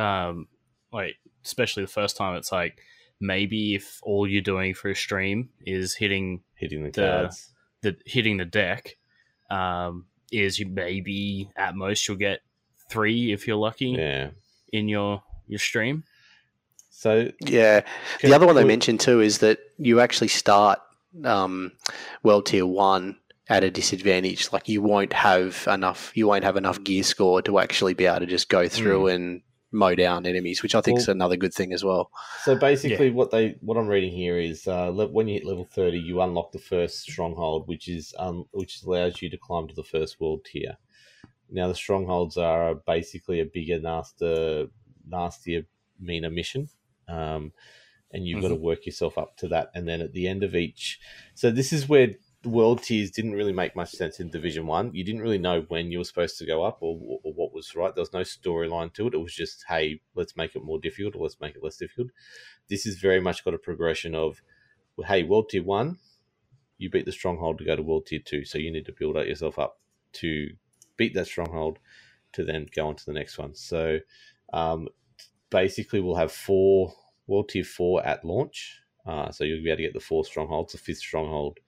um, like especially the first time. It's like maybe if all you're doing for a stream is hitting hitting the the- cards. the hitting the deck, um, is you maybe at most you'll get three if you're lucky Yeah. in your your stream. So Yeah. The other one they mentioned too is that you actually start um, World Tier One at a disadvantage. Like you won't have enough. You won't have enough gear score to actually be able to just go through and mow down enemies, which I think is another good thing as well. So basically, what they what I'm reading here is uh, le- when you hit level thirty, you unlock the first stronghold, which is um, which allows you to climb to the first world tier. Now the strongholds are basically a bigger, nastier, nastier, meaner mission, um, and you've got to work yourself up to that. And then at the end of each, so this is where the world tiers didn't really make much sense in Division One. You didn't really know when you were supposed to go up or, or what was right. There was no storyline to it. It was just, hey, let's make it more difficult or let's make it less difficult. This has very much got a progression of, hey, World Tier One, you beat the stronghold to go to World Tier Two, so you need to build yourself up to beat that stronghold to then go on to the next one. So um, basically, we'll have four World Tier Four at launch. Uh, so you'll be able to get the four strongholds, the fifth stronghold,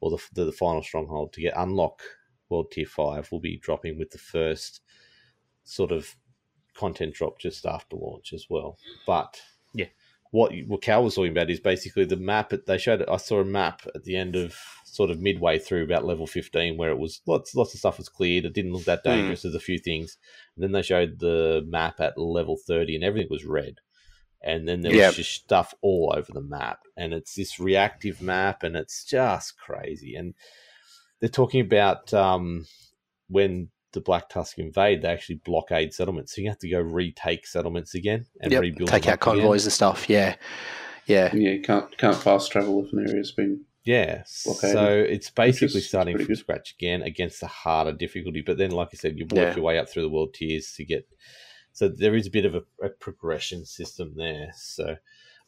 or the, the, the final stronghold to get unlock World Tier 5 will be dropping with the first sort of content drop just after launch as well. But Yeah. what what Cal was talking about is basically the map. They showed I saw a map at the end of sort of midway through about level 15 where it was lots lots of stuff was cleared. It didn't look that Hmm. dangerous. There's a few things. And then they showed the map at level 30 and everything was red. And then there was Yep. just stuff all over the map. And it's this reactive map and it's just crazy. And they're talking about um, when the Black Tusk invade, they actually blockade settlements. So you have to go retake settlements again and Yep. rebuild Take out up again. convoys and stuff. Yeah. Yeah. Yeah, you can't can't fast travel if an area's been Yeah, Blockaded, so it's basically is starting pretty from good. scratch again against the harder difficulty. But then, like I said, you work Yeah. your way up through the world tiers to get. So there is a bit of a, a progression system there. So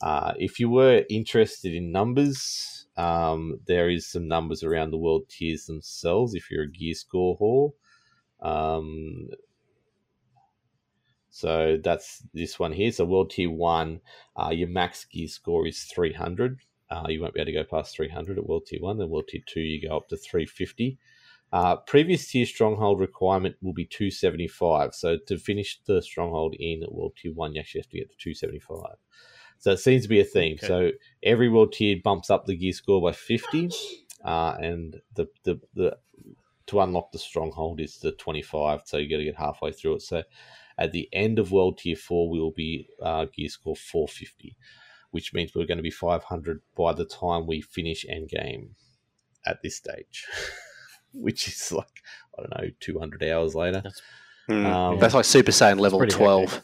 uh, if you were interested in numbers, um, there is some numbers around the world tiers themselves. If you're a gear score whore, um, so that's this one here. So world tier one, uh, your max gear score is 300. Uh, you won't be able to go past 300 at World Tier 1. Then World Tier 2, you go up to 350. Uh, previous tier stronghold requirement will be 275. So to finish the stronghold in World Tier 1, you actually have to get to 275. So it seems to be a theme. Okay. So every world tier bumps up the gear score by 50. Uh, and the, the, the to unlock the stronghold is the 25. So you got to get halfway through it. So at the end of World Tier 4, we will be uh, gear score 450 which means we're going to be 500 by the time we finish endgame at this stage, which is like, I don't know, 200 hours later. Mm. Um, That's like Super Saiyan level pretty 12.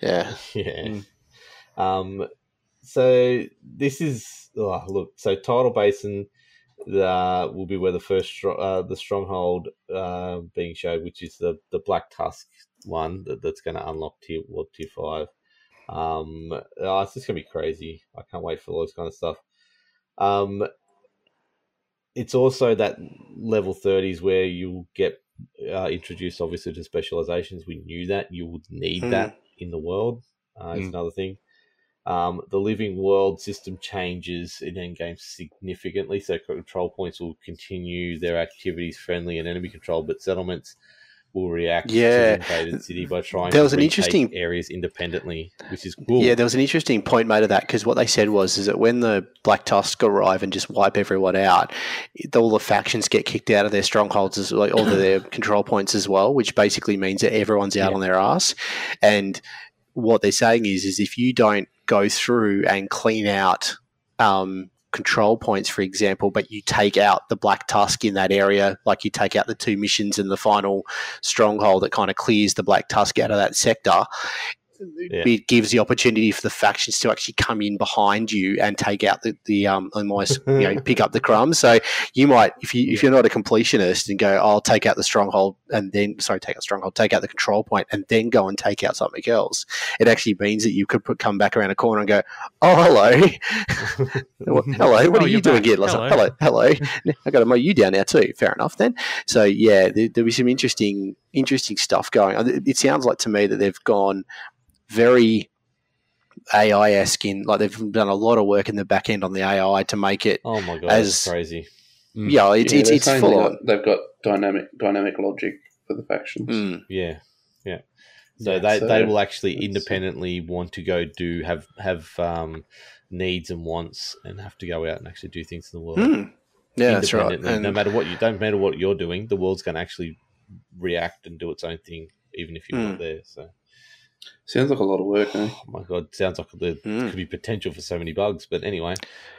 Yeah. Yeah. Mm. Um, so this is, oh, look, so Tidal Basin uh, will be where the first, uh, the stronghold uh, being showed, which is the, the Black Tusk one that, that's going to unlock tier, World Tier 5. Um, oh, it's just gonna be crazy. I can't wait for all this kind of stuff. Um, it's also that level thirties where you'll get uh, introduced, obviously, to specializations. We knew that you would need Mm. that in the world. Uh, is Mm. another thing. Um, the living world system changes in endgame significantly, so control points will continue their activities friendly and enemy control, but settlements will react Yeah. to the invaded city by trying There to was an interesting- areas independently, which is cool. Yeah, there was an interesting point made of that because what they said was is that when the Black Tusk arrive and just wipe everyone out, all the factions get kicked out of their strongholds, as, like all of their control points as well, which basically means that everyone's out Yeah. on their ass. And what they're saying is, is if you don't go through and clean out um, control points, for example, but you take out the Black Tusk in that area, like you take out the two missions and the final stronghold that kind of clears the Black Tusk out of that sector, Yeah. it gives the opportunity for the factions to actually come in behind you and take out the, the um almost you know pick up the crumbs. So you might if you if you're not a completionist and go, I'll take out the stronghold and then sorry, take out stronghold, take out the control point and then go and take out something else. It actually means that you could put, come back around a corner and go, Oh hello. Hello, what Oh, are you doing back. here? Hello. hello, hello. I got to mow you down now too. Fair enough then. So yeah, there, there'll be some interesting, interesting stuff going. on. It sounds like to me that they've gone very AI esque in, like they've done a lot of work in the back end on the AI to make it. Oh my god, As- that's crazy. Mm. Yeah, it's Yeah, it's, they're it's saying full they on. got- They've got dynamic dynamic logic for the factions. Mm. Yeah, yeah. So Yeah, they, so they will actually independently want to go do have have um, needs and wants and have to go out and actually do things in the world. Mm. Yeah, that's right. And no matter what you don't matter what you're doing, the world's going to actually react and do its own thing, even if you're Mm. not there. So, Sounds like a lot of work, eh? oh my god, sounds like there Mm. could be potential for so many bugs. But anyway,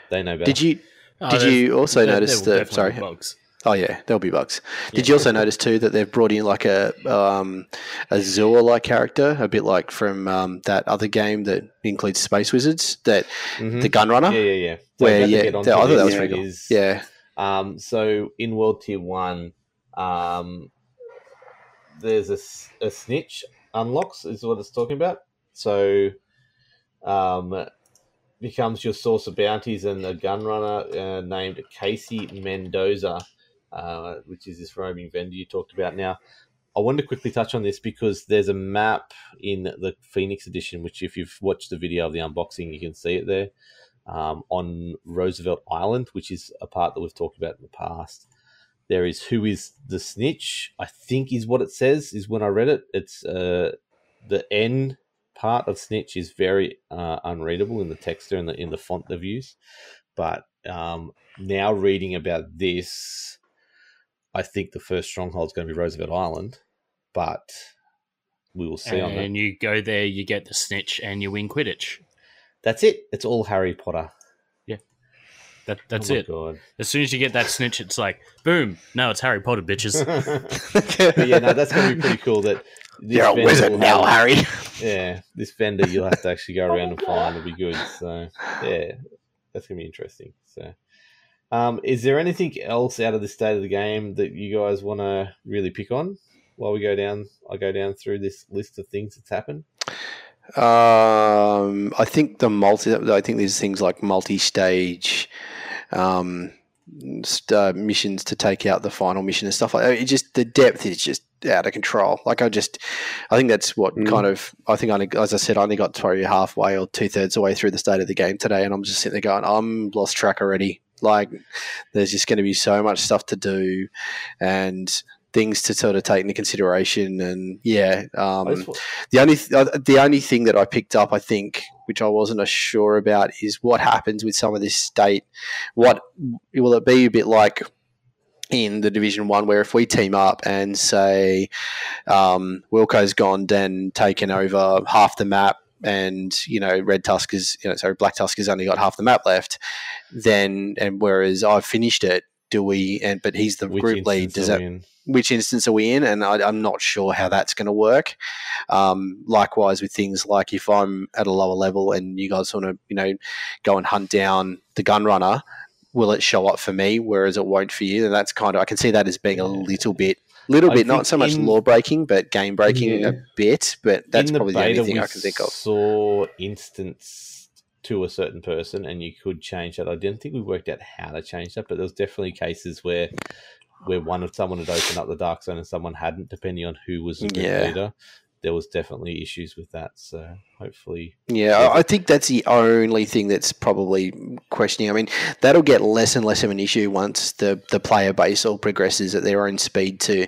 they know better. did you Oh, did there's- you also there- notice there will the sorry? bugs. Oh yeah, there'll be bugs. Did Yeah. you also notice too that they've brought in like a um, a Xur like character, a bit like from um, that other game that includes Space Wizards, that Mhm. the Gunrunner. Yeah, yeah, yeah. So Where, yeah, get I thought that was pretty cool. is- Yeah, Um, so in World Tier One, um, there's a snitch unlocks is what it's talking about. So, um, becomes your source of bounties, and a gun runner uh, named Cassie Mendoza, uh, which is this roaming vendor you talked about. Now, I wanted to quickly touch on this because there's a map in the Phoenix edition, which if you've watched the video of the unboxing, you can see it there um, on Roosevelt Island, which is a part that we've talked about in the past. There is who is the snitch. I think is what it says. Is when I read it. It's uh, the N part of snitch is very uh, unreadable in the texture and the in the font they've used. But um, now reading about this, I think the first stronghold is going to be Roosevelt Island, but we will see on that. And you go there, you get the snitch, and you win Quidditch. That's it. It's all Harry Potter. That, that's oh it. God. As soon as you get that snitch, it's like, boom, no, it's Harry Potter, bitches. but yeah, no, that's going to be pretty cool. That this you're a wizard will now, have- Harry. Yeah, this vendor you'll have to actually go around and find. It'll be good. So yeah, that's going to be interesting. So Um, is there anything else out of the state of the game that you guys want to really pick on while we go down? I go down through this list of things that's happened. Um, I think the multi. I think there's things like multi-stage um, st- uh, missions to take out the final mission and stuff like that. It just the depth is just out of control. Like I just, I think that's what Mm. kind of. I think I, as I said, I only got probably halfway or two thirds away through the state of the game today, and I'm just sitting there going, I'm lost track already. Like there's just going to be so much stuff to do, and things to sort of take into consideration. And yeah, um, I just wa- the only th- uh, the only thing that I picked up, I think, which I wasn't as sure about, is what happens with some of this state. What will it be a bit like in the Division One, where if we team up and say um, Wilco's gone then taken over half the map, and you know Red Tusk is, you know, sorry, Black Tusk has only got half the map left, then and whereas I've finished it. Do we? And but he's the which group lead. Does that we in? Which instance are we in? And I, I'm not sure how that's going to work. Um, likewise, with things like if I'm at a lower level and you guys want to, you know, go and hunt down the gun runner, will it show up for me, whereas it won't for you? And that's kind of I can see that as being a little bit, little I bit, not so much in- lore breaking, but game breaking Yeah. a bit. But that's in probably the only thing I can think of. Saw instance to a certain person, and you could change that. I didn't think we worked out how to change that, but there was definitely cases where where one of someone had opened up the dark zone and someone hadn't, depending on who was the Yeah. leader. There was definitely issues with that. So hopefully, Yeah, I- I think that's the only thing that's probably questioning. I mean, that'll get less and less of an issue once the, the player base all progresses at their own speed to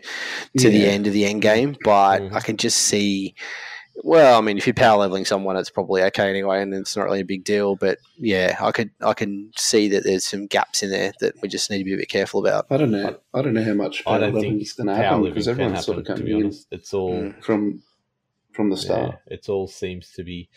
to the end of the end game. But Mhm. I can just see. Well, I mean, if you're power leveling someone, it's probably okay anyway, and it's not really a big deal. But yeah, I could I can see that there's some gaps in there that we just need to be a bit careful about. I don't know. I don't know how much I power don't leveling think is going to happen because everyone's happen. sort of coming in it's all Mm. from from the Yeah, start. it's all seems to be,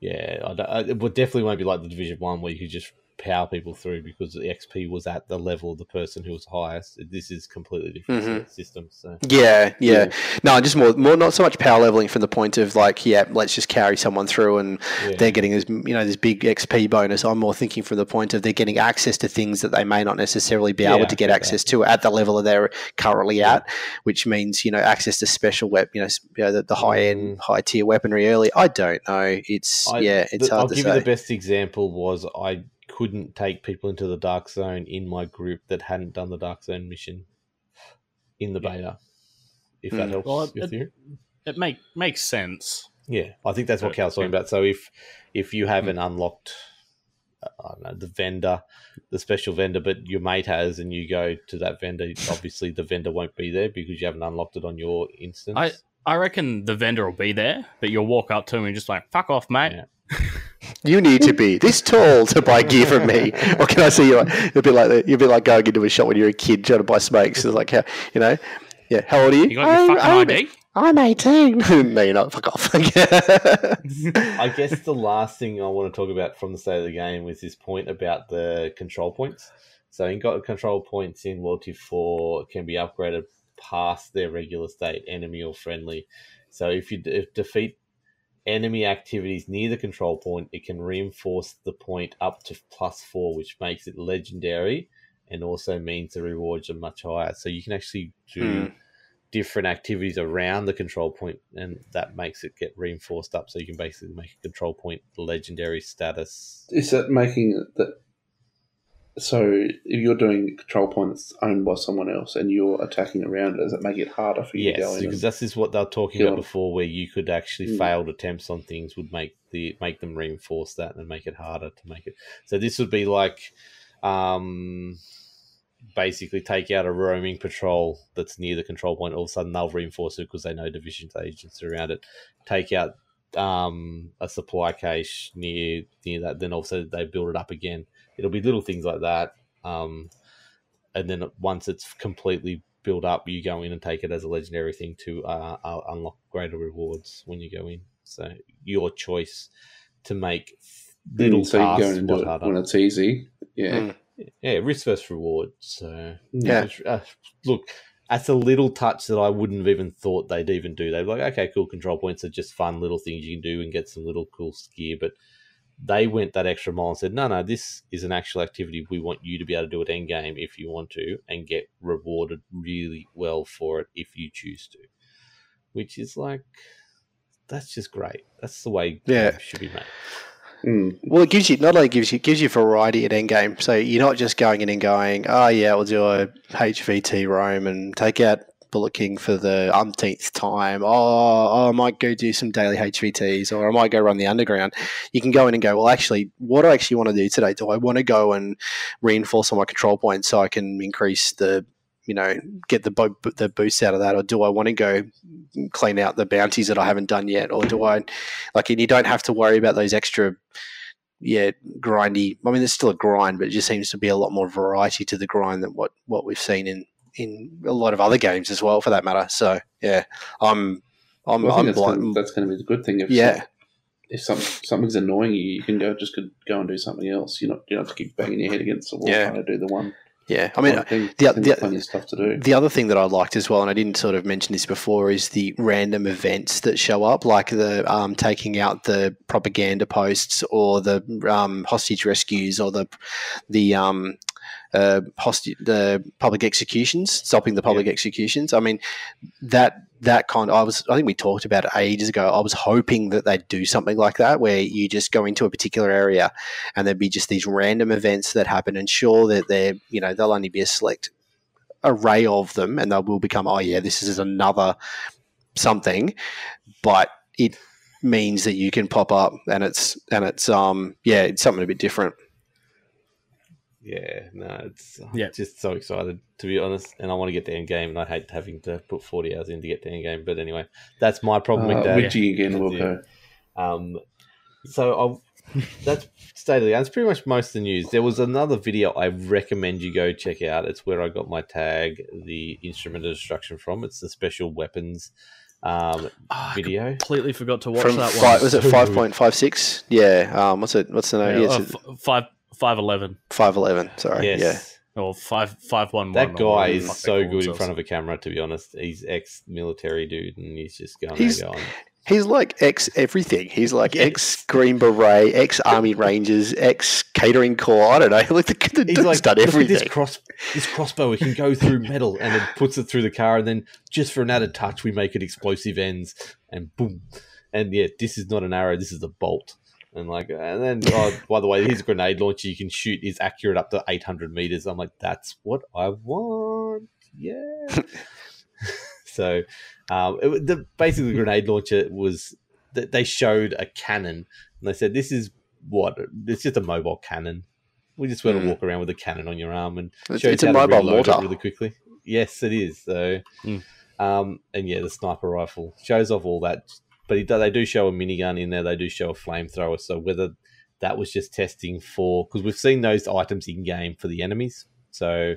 yeah. I, don't- I, it would definitely won't be like the Division One where you could just power people through because the XP was at the level of the person who was highest. This is completely different Mhm. system. So Yeah, yeah. Yeah. No, just more, more not so much power leveling from the point of like, yeah, let's just carry someone through and yeah. they're getting this, you know, this big XP bonus. I'm more thinking from the point of they're getting access to things that they may not necessarily be Yeah, able to get access to at the level that they're currently at, which means you know access to special wep, you know, you know the, the high end, Mm. high tier weaponry early. I don't know. It's I- yeah, it's the- hard I'll to give say. you the best example was I couldn't take people into the dark zone in my group that hadn't done the dark zone mission in the beta. If that Mm. helps Well, it- you. It make makes sense. Yeah, I think that's what Cal's talking about. So if if you haven't unlocked, uh, I don't know, the vendor, the special vendor, but your mate has, and you go to that vendor, obviously the vendor won't be there because you haven't unlocked it on your instance. I- I reckon the vendor will be there, but you'll walk up to him and just like, "Fuck off, mate." Yeah. You need to be this tall to buy gear from me, or can I see you? It'll be like the, you'll be like going into a shop when you're a kid trying to buy smokes. It's like how you know, yeah. How old are you? You got your fucking I'm, ID? I'm 18. no, you're not. Fuck off. I guess the last thing I want to talk about from the state of the game was this point about the control points. So, in got control points in World Loyalty 4 can be upgraded past their regular state, enemy or friendly. So, if you de- defeat enemy activities near the control point, it can reinforce the point up to plus four, which makes it legendary and also means the rewards are much higher. So, you can actually do Hmm. different activities around the control point, and that makes it get reinforced up. So you can basically make a control point legendary status. Is that making that? So if you're doing control point that's owned by someone else and you're attacking around it, does it make it harder for you to go Yes, in? because this is what they were talking about them? before, where you could actually Mm. failed attempts on things would make the make them reinforce that and make it harder to make it. So this would be like, um, basically take out a roaming patrol that's near the control point. All of a sudden they'll reinforce it because they know division agents around it. Take out um, a supply cache near near that, then also they build it up again. It'll be little things like that. Um, and then once it's completely built up, you go in and take it as a legendary thing to uh, uh, unlock greater rewards when you go in. So your choice to make little Mm, so you tasks go and do it harder. when it's easy. Yeah. Mm. yeah, risk versus reward. So Yeah. uh, look, that's a little touch that I wouldn't have even thought they'd even do. They'd be like, okay, cool, control points are just fun little things you can do and get some little cool gear, but they went that extra mile and said, no, no, this is an actual activity. We want you to be able to do it end game if you want to and get rewarded really well for it if you choose to. Which is like, that's just great. That's the way Yeah. should be made. Mm. Well, it gives you not only gives you gives you variety at endgame, so you're not just going in and going, oh yeah, we'll do a HVT roam and take out Bullet King for the umpteenth time. Oh, oh, I might go do some daily HVTs, or I might go run the underground. You can go in and go, well, actually, what do I actually want to do today? Do I want to go and reinforce my control point so I can increase the you know, get the bo- the boost out of that, or do I want to go clean out the bounties that I haven't done yet, or do I like? And you don't have to worry about those extra yeah, grindy. I mean, there's still a grind, but it just seems to be a lot more variety to the grind than what what we've seen in in a lot of other games as well, for that matter. So yeah, I'm I'm Well, I'm that's, blind. gonna, that's going to be the good thing. If yeah, if some, something's annoying you, you can go just go, go and do something else. You're not you don't have to keep banging your head against the wall Yeah. trying to do the one. yeah. I mean, thing. the- the- there's plenty of stuff to do. The other thing that I liked as well, and I didn't sort of mention this before, is the random events that show up, like the um, taking out the propaganda posts or the um, hostage rescues or the the um, uh, hostage the public executions, stopping the public executions. I mean, that that kind. Of, I was. I think we talked about it ages ago. I was hoping that they'd do something like that, where you just go into a particular area, and there'd be just these random events that happen, and sure that they're you know they'll only be a select array of them and they will become oh yeah this is another something but it means that you can pop up and it's and it's um yeah it's something a bit different Yeah, no, it's I'm Yeah. just so excited to be honest, and I want to get the end game, and I hate having to put forty hours in to get the end game. But anyway, that's my problem Uh, with that. Witchy again, Yeah. Wilco. Um, so I'll, that's state of the That's pretty much most of the news. There was another video I recommend you go check out. It's where I got my tag, the instrument of destruction from. It's the special weapons um, I video. completely forgot to watch from that five, one. was it five point five six yeah um what's it what's the name yeah, uh, it's f- five five eleven five eleven sorry Yes. or five five one one. That guy is so good in front of a camera, to be honest. He's ex military dude, and he's just going He's- there going. he's like ex everything he's like Yes. ex green beret ex army rangers ex catering corps i don't know like the, the He's dude's like, done everything this cross, this crossbow. It can go through metal, and it puts it through the car, and then just for an added touch, we make it explosive ends, and boom. And yeah, this is not an arrow. This is a bolt. And like, and then oh, by the way, his grenade launcher you can shoot is accurate up to eight hundred meters. I'm like, that's what I want. Yeah. so, um, it, the basically the grenade launcher was that they showed a cannon, and they said this is what it's just a mobile cannon. We just want to Mm. walk around with a cannon on your arm and It's- it's a to mobile mortar. really quickly. Yes, it is. So, Mm. um, and yeah, the sniper rifle shows off all that. But do- they do show a minigun in there. They do show a flamethrower. So whether that was just testing for because we've seen those items in game for the enemies. So,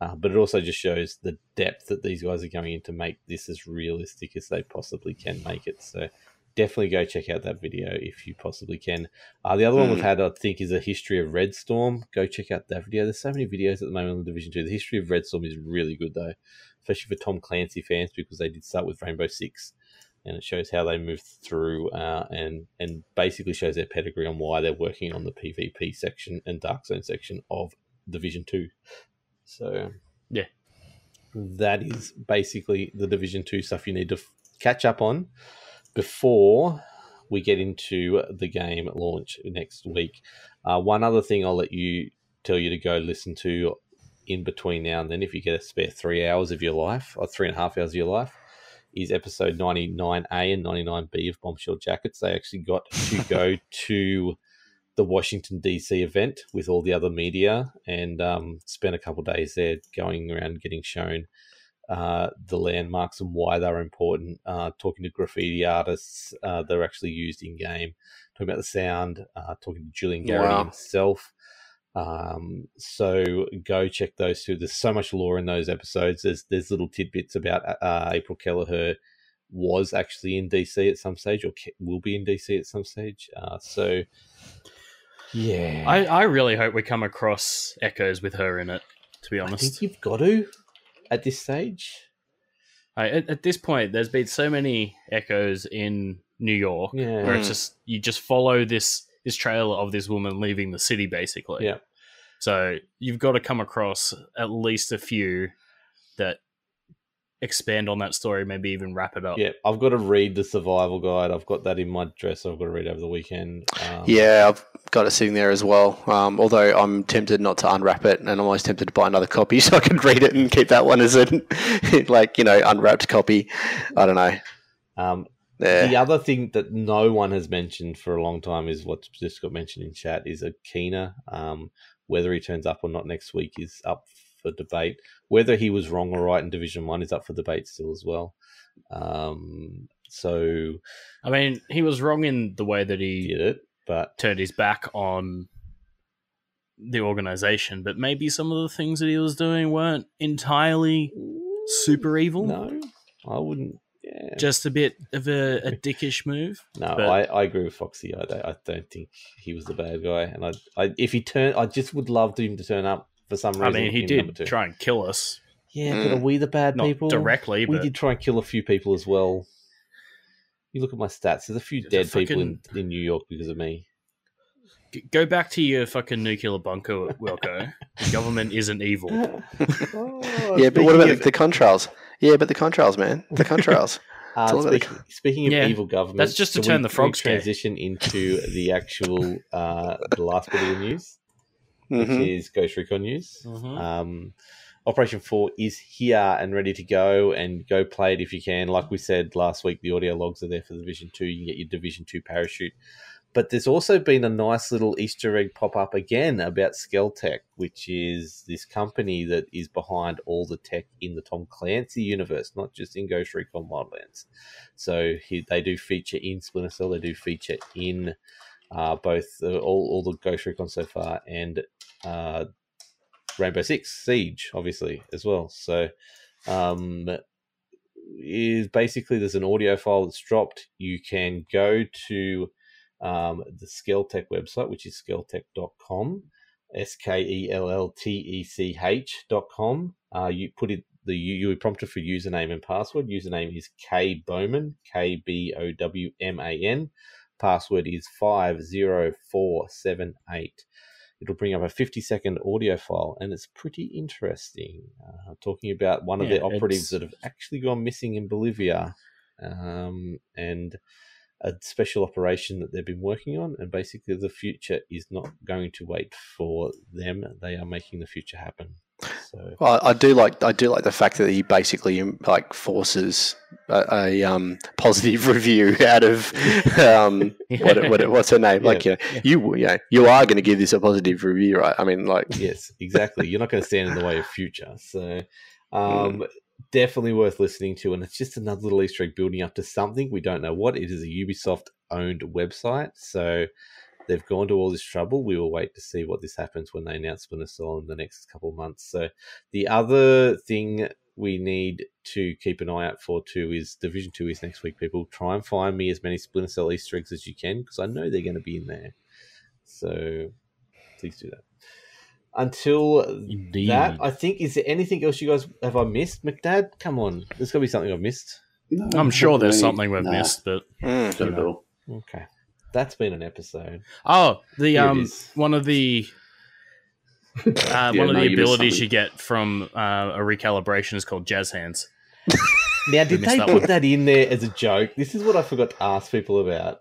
uh, but it also just shows the depth that these guys are going in to make this as realistic as they possibly can make it. So. Definitely go check out that video if you possibly can. Uh, the other one we've Mm. had, I think, is a history of Red Storm. Go check out that video. There's so many videos at the moment on the Division Two. The history of Red Storm is really good though, especially for Tom Clancy fans because they did start with Rainbow Six, and it shows how they move through uh, and and basically shows their pedigree on why they're working on the PvP section and Dark Zone section of Division Two. So Yeah. that is basically the Division Two stuff you need to f- catch up on before we get into the game launch next week. Uh, one other thing I'll let you tell you to go listen to in between now and then, if you get a spare three hours of your life or three and a half hours of your life, is episode 99A and 99B of Bombshell Jackets. They actually got to go to the Washington, D.C. event with all the other media and um, spent a couple of days there going around getting shown uh, the landmarks and why they're important, uh, talking to graffiti artists uh, that are actually used in game, talking about the sound, uh, talking to Julian Gerighty Wow. himself. Um, so go check those two. There's so much lore in those episodes. There's there's little tidbits about uh, April Kelleher was actually in DC at some stage or ke- will be in DC at some stage. Uh, so yeah, I, I really hope we come across echoes with her in it. To be I honest, think you've got to at this stage. I, at, at this point, there's been so many echoes in New York Yeah. where it's Mm. just you just follow this this trailer of this woman leaving the city, basically. Yeah. So you've got to come across at least a few that expand on that story, maybe even wrap it up. Yeah, I've got to read the survival guide. I've got that in my dress. I've got to read over the weekend. Um, Yeah, I've got it sitting there as well. Um, although I'm tempted not to unwrap it, and I'm always tempted to buy another copy so I can read it and keep that one as a like you know unwrapped copy. I don't know. Um, Yeah. The other thing that no one has mentioned for a long time is what's just got mentioned in chat is Akina. Um, whether he turns up or not next week is up for debate. Whether he was wrong or right in Division One is up for debate still as well. Um, so I mean, he was wrong in the way that he did it, but turned his back on the organization, but maybe some of the things that he was doing weren't entirely super evil. no, I wouldn't. Yeah, Just a bit of a, a dickish move. No, But- I, I agree with Foxy. I don't, I don't think he was the bad guy, and I, I if he turned, I just would love him to turn up for some reason. I mean, he did try and kill us. Yeah, but mm. are we the bad Not people? directly, we but did try and kill a few people as well. You look at my stats. There's a few There's a dead people in, in New York because of me. Go back to your fucking nuclear bunker, Wilco. the government isn't evil. Oh, yeah, but what about speaking the, the contrails? Yeah, but the contrails, man, the contrails. Uh, It's the speaking, speaking of Yeah, evil government, that's just to turn we- the can we frogs gay. transition into the actual uh, the last bit of the news, which Mhm. is Ghost Recon news. Mhm. Um, Operation Four is here and ready to go, and go play it if you can. Like we said last week, the audio logs are there for the Division Two. You can get your Division Two parachute. But there's also been a nice little Easter egg pop up again about Skelltech, which is this company that is behind all the tech in the Tom Clancy universe, not just in Ghost Recon Wildlands. So he, they do feature in Splinter Cell, they do feature in uh, both uh, all, all the Ghost Recon so far, and uh, Rainbow Six Siege, obviously as well. So, um, is basically there's an audio file that's dropped. You can go to um, the Skelltech website, which is skelltech.com, S K E L L T E C H dot com. Uh, you put it the you prompted for username and password. Username is K Bowman, K B O W M A N. Password is five zero four seven eight it'll bring up a 50 second audio file and it's pretty interesting uh, talking about one of the operatives it's- that have actually gone missing in bolivia um, and a special operation that they've been working on and basically the future is not going to wait for them they are making the future happen so Well, I do like I do like the fact that he basically like forces a, a um, positive review out of um, what, what what's her name? Like you, know, you, you know, you are going to give this a positive review, right? I mean, like yes, exactly. You're not going to stand in the way of future. So, um, definitely worth listening to. And it's just another little Easter egg building up to something. We don't know what. It is a Ubisoft owned website. So, they've gone to all this trouble. We will wait to see what this happens when they announce Cell in the next couple of months. So, the other thing we need to keep an eye out for too is Division 2 is next week, people. Try and find me as many Splinter Cell Easter eggs as you can because I know they're going to be in there. So, please do that. Until Indeed. that, I think, is there anything else you guys have I missed? McDad, come on. There's got to be something I've missed. No, I'm sure there's really. something we've Nah, missed, but mm, Not at all. Okay. That's been an episode. oh, the Here um, one of the uh, Yeah, one of no, the you abilities something. you get from uh, a recalibration is called jazz hands. Now, did they that put one. that in there as a joke? This is what I forgot to ask people about.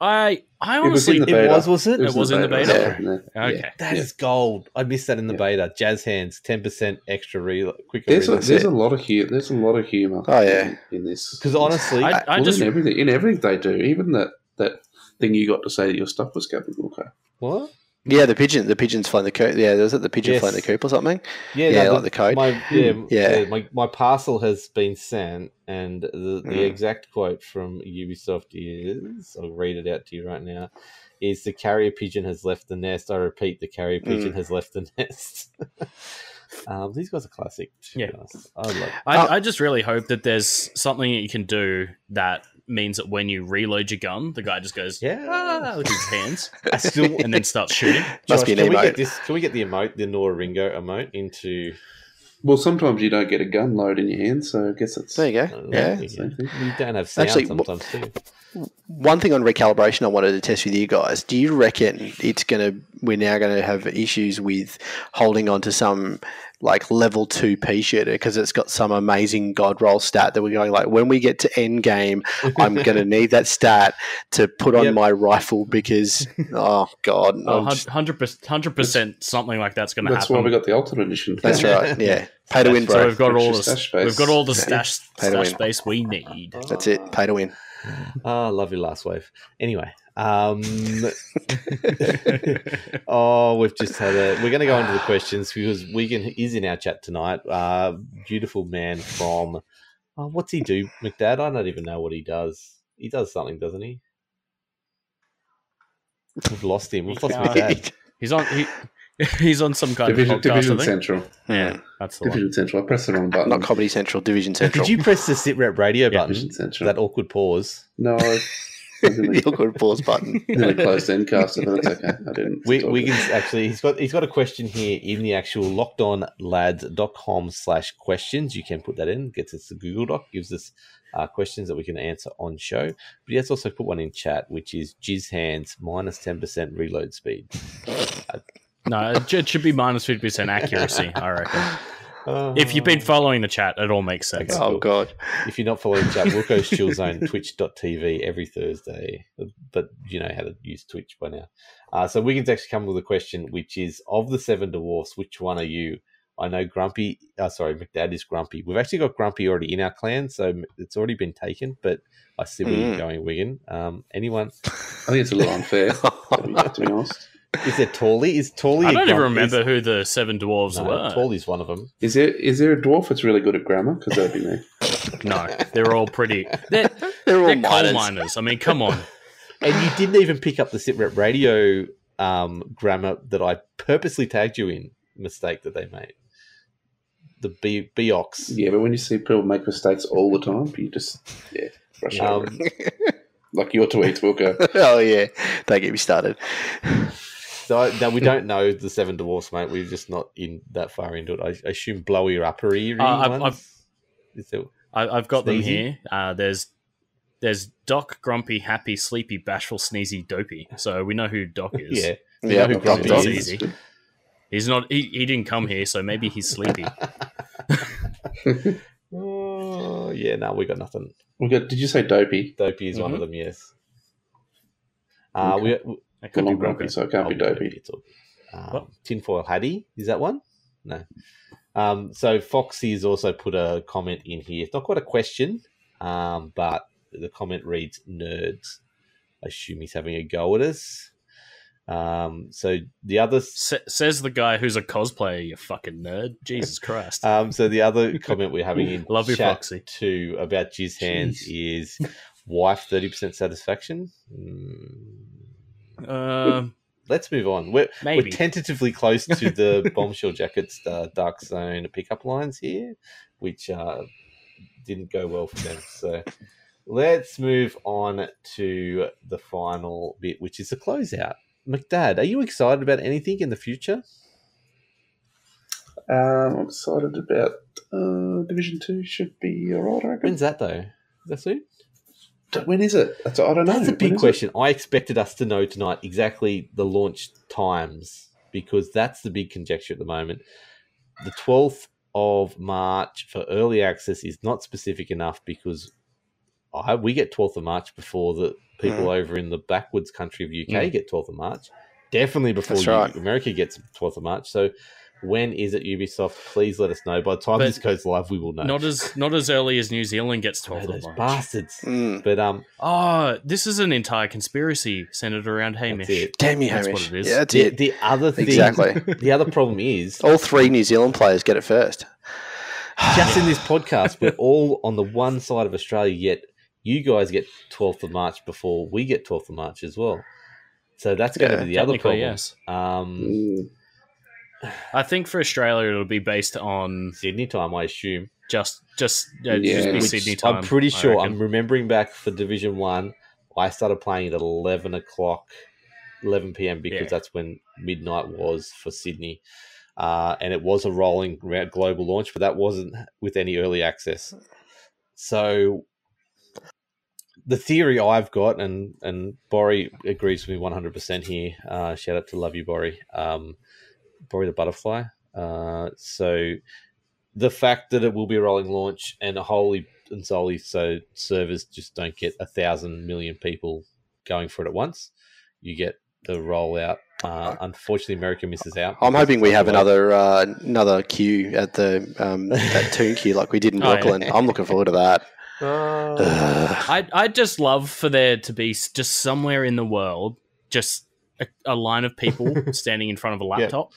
I I It was in honestly the It beta. was, was it? It was in the beta? Yeah, yeah. okay. That is gold. I missed that in the Yeah. beta. Jazz hands, ten percent extra re quicker. There's a, there's a lot of humor. There's a lot of humor. Oh, yeah. in, in this Because honestly, I, I well, just in everything, in everything they do, even that that thing you got to say that your stuff was going okay. what? Yeah, the pigeon, the pigeon's flying the coop. Yeah, was it the pigeon Yes. flying the coop or something? Yeah, Yeah, no, like the code. My, yeah, Yeah. yeah. my, my parcel has been sent, and the, the Mm. exact quote from Ubisoft is I'll read it out to you right now is the carrier pigeon has left the nest. I repeat, the carrier pigeon Mm. has left the nest. um, these guys are classic. Yeah. I love I, Uh, I just really hope that there's something that you can do that means that when you reload your gun, the guy just goes Yeah. ah, with his hands still and then starts shooting. Must Josh, be an can we emote. get this? Can we get the emote, the Nora Ringo emote, into Well, sometimes you don't get a gun load in your hand, so I guess it's There you Uh, go. Yeah. we, same thing. we don't have sound Actually, wh- sometimes too. One thing on recalibration I wanted to test with you guys. Do you reckon it's going to, we're now going to have issues with holding on to some like level two pea shooter because it's got some amazing god roll stat that we're going like, when we get to end game, I'm going to need that stat to put on Yep. my rifle because, oh God. Oh, hundred percent, hundred percent, something like that's going to That's happen. That's why we got the Ultimate Edition. that's right. Yeah. Pay to win, so we've got all the stash space. we've got all the stash stash win. space we need. That's it. Pay to win. Ah, lovely last wave. Anyway, um, oh, we've just had a. We're going to go into the questions because Wigan is in our chat tonight. Uh, beautiful man from. Oh, what's he do, McDad? I don't even know what he does. He does something, doesn't he? We've lost him. We've lost Uh, McDad. He's on he, he's on some kind Division, of podcast. Division Central. Yeah, that's the one. Division Central. I pressed the wrong button. Not Comedy Central, Division Central. Did you press the sit rep radio Yeah, button? Division Central. That awkward pause. No, I I nearly, the awkward pause button. nearly closed Zencastr, but that's okay. I didn't. We, It's all Wiggins good. actually he's got he's got a question here in the actual lockedonlads.com slash questions. You can put that in, gets us the Google Doc, gives us uh, questions that we can answer on show. But he has also put one in chat, which is Jizz Hands minus ten percent reload speed. No, it it should be minus fifty percent accuracy. I reckon. Uh, If you've been following the chat, it all makes sense. Okay. Oh God. if you're not following the chat, Wilco's Chill Zone, twitch.tv every Thursday. But you know how to use Twitch by now. Uh, so Wiggins actually come with a question, which is of the seven dwarfs, which one are you? I know Grumpy, uh, sorry, McDad is Grumpy. We've actually got Grumpy already in our clan, so it's already been taken, but I see where you're Mm. going, Wigan. Um, anyone? I think it's a little unfair, to be honest. Is there Tawley? Is Tawley I don't even remember Is, who the seven dwarves no, were. Tawley's one of them. Is there is there a dwarf that's really good at grammar? Because that'd be me. No, they're all pretty. They're, They're all they're coal miners. miners. I mean, come on. And you didn't even pick up the sitrep radio um, grammar that I purposely tagged you in. Mistake that they made. The B Beox. Yeah, but when you see people make mistakes all the time, you just yeah brush over Um, it. Like your tweets, Wilco. oh yeah. Don't get me started. So I, no, we don't know the seven dwarfs, mate. We're just not in that far into it. I, I assume blowy or upper Uh, I've- ones. I've- Is I, I've got them here. Uh, there's there's Doc, Grumpy, Happy, Sleepy, Bashful, Sneezy, Dopey. So we know who Doc is. yeah, Yeah, know who Grumpy Doc. is. is. easy. He's not. He, he didn't come here, so maybe he's sleepy. Oh, yeah, no, we got nothing. We got. Did you say dopey? Dopey is one of them, yes. Uh, Okay. we, That could be Long grumpy, so it can't be Oh, dopey. it's all. Um, tinfoil Hattie, is that one? No. Um, so Foxy has also put a comment in here. It's not quite a question, um, but the comment reads "nerds." I assume he's having a go at us. Um, so the other, Sa- says the guy who's a cosplayer. You fucking nerd. Jesus Christ. um, so the other comment we're having in Love you, chat Foxy. too about Jizz Hands is wife thirty percent satisfaction. Mm, Um, let's move on. We're, Maybe. we're tentatively close to the bombshell jackets uh, dark zone pickup lines here, which uh, didn't go well for them. So let's move on to the final bit, which is the closeout. McDad, are you excited about anything in the future? Um, I'm excited about uh, Division Two. Should be alright. I reckon. When's that though? Is that soon? When is it? That's, I don't know. That's a big is it? question. I expected us to know tonight exactly the launch times because that's the big conjecture at the moment. The 12th of March for early access is not specific enough because I, we get 12th of March before the people hmm. over in the backwards country of UK hmm. get 12th of March. Definitely before you- right. America gets 12th of March. So when is it Ubisoft? Please let us know. By the time But this goes live, we will know. not as not as early as New Zealand gets Oh, 12th those of March. bastards. Mm. But um, Oh, this is an entire conspiracy centered around Hamish. that's it. Damn you, That's Hamish. what it is. Yeah, that's The, it. the other thing, Exactly. the other problem is All three New Zealand players get it first. just in this podcast, we're all on the one side of Australia, yet you guys get 12th of March before we get 12th of March as well. So that's going Yeah, to be the other problem. yes. Um, Mm, I think for Australia it'll be based on Sydney time, I assume. just just uh, Yeah. just be Sydney time. I'm pretty sure. I'm remembering back for Division One. I started playing at 11 o'clock, 11 p.m. because Yeah. that's when midnight was for Sydney. uh, and it was a rolling global launch, but that wasn't with any early access. So the theory I've got, and and Bori agrees with me one hundred percent here. Uh, shout out to love you, Bori. Um, Bori the butterfly. Uh, so the fact that it will be a rolling launch and a wholly and solely so servers just don't get a thousand million people going for it at once. You get the rollout. Uh, unfortunately, America misses out. I'm hoping we have delayed. another uh, another queue at the um, that tune queue like we did in Oh, yeah. Brooklyn. I'm looking forward to that. Uh, I'd, I'd just love for there to be just somewhere in the world, just a, a line of people standing in front of a laptop.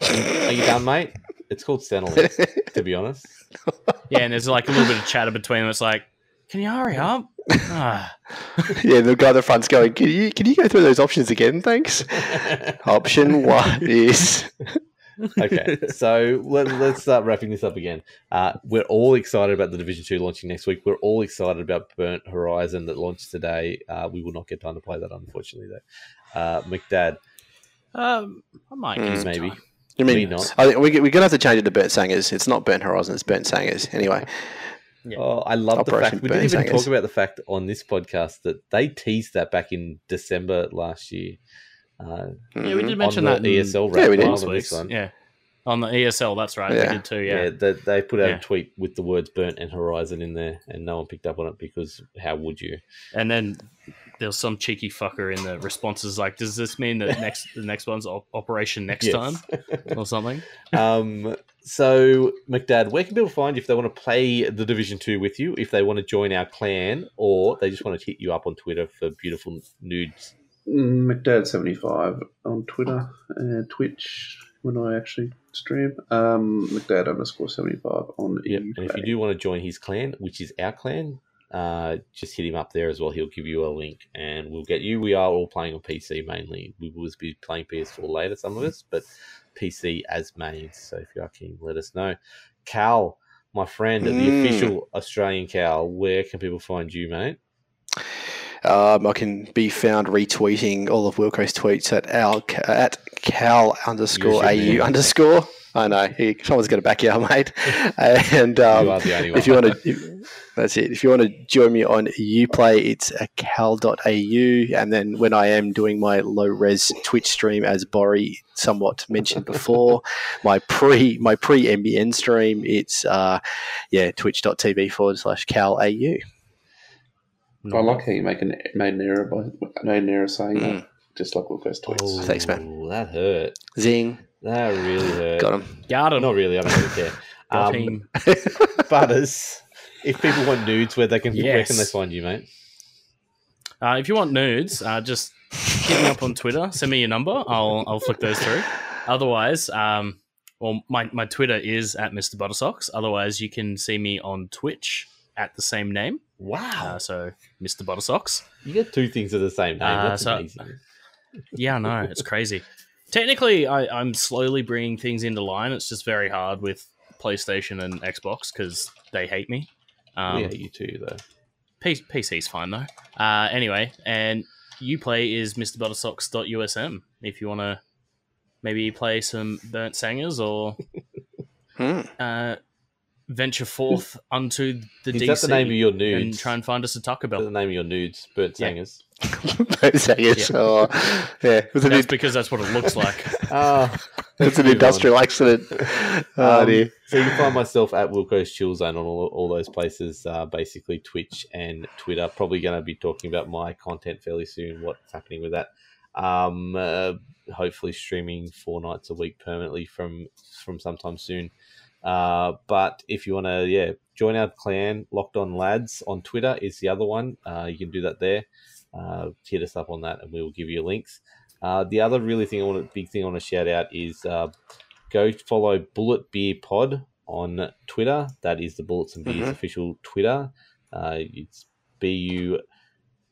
Are you done, mate? It's called Centrelink, to be honest. Yeah, and there's like a little bit of chatter between them. It's like, can you hurry up? Ah. yeah, the guy at the front's going. Can you can you go through those options again? Thanks. Option one is okay, so let, let's start wrapping this up again. Uh, we're all excited about the Division Two launching next week. We're all excited about Burnt Horizon that launched today. Uh, we will not get time to play that, unfortunately, though. Uh, McDad, um, I might Mm. get maybe. time. You mean not. I think we, we're gonna have to change it to Burnt Sangers. It's not Burnt Horizon. It's Burnt Sangers. Anyway, Yeah. Oh, I love the Operation fact we didn't even Burnsangers. talk about the fact on this podcast that they teased that back in December last year. Uh, Yeah, we did mention on that the in ESL Yeah, we did. rather last than week's. this one. Yeah, on the ESL. That's right. Yeah. We did too. Yeah, Yeah. they, they put out Yeah. a tweet with the words "burnt" and "horizon" in there, and no one picked up on it because how would you? And then there was some cheeky fucker in the responses like, "Does this mean that next the next one's op- Operation Next Yes. Time or something?" um, so McDad, where can people find you if they want to play the Division Two with you, if they want to join our clan, or they just want to hit you up on Twitter for beautiful nudes? Mm, McDad75 on Twitter and Twitch when I actually stream. Um, McDad underscore 75 on Yep. And if you do want to join his clan, which is our clan, uh, just hit him up there as well. He'll give you a link, and we'll get you. We are all playing on PC mainly. We will be playing PS4 later, some of us, but PC as main. So if you are keen, let us know. Cal, my friend, the Mm. official Australian Cal, where can people find you, mate? um, I can be found retweeting all of Wilco's tweets at al at cal underscore au underscore. I know he, someone's going to back you up, mate. And um, you are the only if you want to, that's it. If you want to join me on Uplay, it's a cal.au. And then when I am doing my low res Twitch stream, as Bori somewhat mentioned before, my pre my pre MBN stream, it's uh, yeah twitch.tv forward slash cal au. I like how you make an, made an error by made an error saying Mm. that, just like Wilco's tweets. Oh, Thanks, man. That hurt. Zing, That really hurt. got him. Got him. Not really. I don't really care. Got Um, him. Butters, if people want nudes, where they can, where can they find you, mate? Uh, if you want nudes, uh, just hit me up on Twitter. Send me your number. I'll I'll flick those through. Otherwise, um, well, my, my Twitter is at Mr. Buttersocks. Otherwise, you can see me on Twitch at the same name. Wow. Uh, so Mr. Buttersocks. You get two things of the same name. Uh, That's so- amazing. Yeah, I know it's crazy. Technically, I, I'm slowly bringing things into line. It's just very hard with PlayStation and Xbox because they hate me. Um, yeah, you too, though. P- PC's fine though. Uh, anyway, and Uplay is MrButtersocks.usm if you want to maybe play some Burnt Sangers or Hmm. uh, venture forth unto the Is DC that the name of your and nudes? try and find us a Taco Is that the name of your nudes? Bird Yeah. Singers. Those hangers. Yeah, it was an, That's because that's what it looks like. Ah, it's an industrial accident. Oh, Um, dear. so you can find myself at Wilco's Chill Zone on all, all those places, uh, basically Twitch and Twitter. Probably going to be talking about my content fairly soon, what's happening with that. Um, uh, hopefully streaming four nights a week permanently from from sometime soon. Uh, but if you want to, yeah, join our clan, Locked On Lads on Twitter is the other one. Uh, you can do that there. Uh, hit us up on that, and we will give you links. Uh, the other really thing I want, big thing I want to shout out is uh, go follow Bullet Beer Pod on Twitter. That is the Bullets and Beers Mhm. official Twitter. Uh, it's B U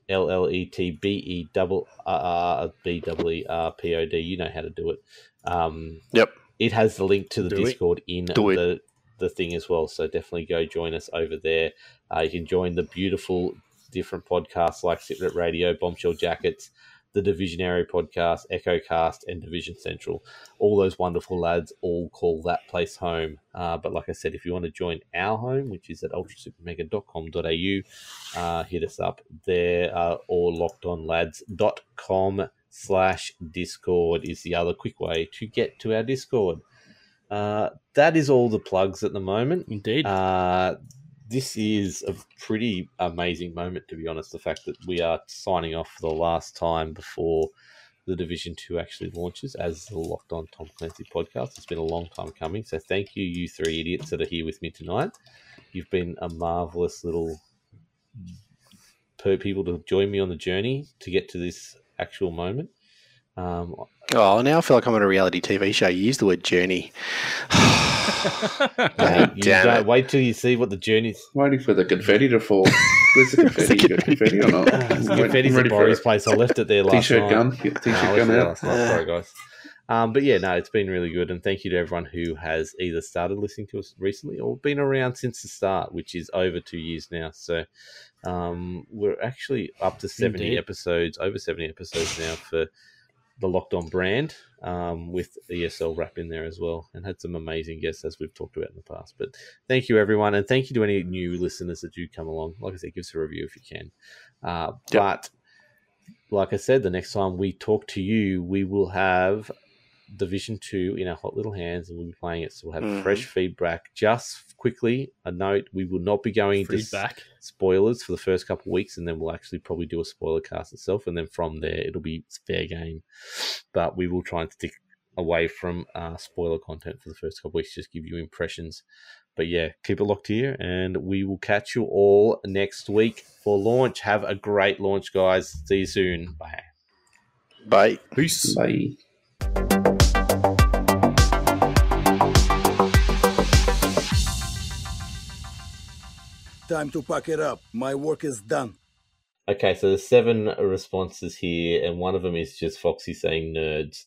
L L E T B E double R B W E R P O D. You know how to do it. Um, Yep. It has the link to the Do it. Discord in Do it. the the thing as well. So definitely go join us over there. Uh, you can join the beautiful different podcasts like Sit Rep Radio, Bombshell Jackets, the Divisionary podcast, EchoCast, and Division Central. All those wonderful lads all call that place home. Uh, but like I said, if you want to join our home, which is at ultrasupermega.com.au, uh, hit us up there uh, or lockedonlads.com slash discord is the other quick way to get to our discord uh, that is all the plugs at the moment Indeed. uh, this is a pretty amazing moment, to be honest. The fact that we are signing off for the last time before the Division Two actually launches as the Locked On Tom Clancy podcast. It's been a long time coming, so thank you, you three idiots that are here with me tonight. You've been a marvelous little per people to join me on the journey to get to this actual moment. Um, Oh, now I feel like I'm on a reality TV show. You use the word journey. Mate, God you damn it. Wait till you see what the journey's. Waiting for the confetti to fall. Where's the confetti? You got confetti or not? It's I'm confetti's ready at for Boris' place. I left it there last T-shirt night. gun. Get the No, I T-shirt gun it out. last night. Sorry, guys. Um, but yeah, no, it's been really good, and thank you to everyone who has either started listening to us recently or been around since the start, which is over two years now. So um, we're actually up to seventy Indeed. episodes, over seventy episodes now for the Locked On brand, um, with ESL wrap in there as well, and had some amazing guests as we've talked about in the past. But thank you everyone, and thank you to any new listeners that do come along. Like I said, give us a review if you can. Uh, Yep. But like I said, the next time we talk to you, we will have Division Two in our hot little hands, and we'll be playing it. So we'll have Mhm. fresh feedback. Just quickly, a note: we will not be going into s- spoilers for the first couple of weeks, and then we'll actually probably do a spoiler cast itself, and then from there it'll be fair game. But we will try and stick away from uh, spoiler content for the first couple of weeks, just give you impressions. But yeah, keep it locked here, and we will catch you all next week for launch. Have a great launch, guys. See you soon. Bye. Bye. Peace. Bye. Time to pack it up. My work is done. Okay, so there's seven responses here, and one of them is just Foxy saying nerds.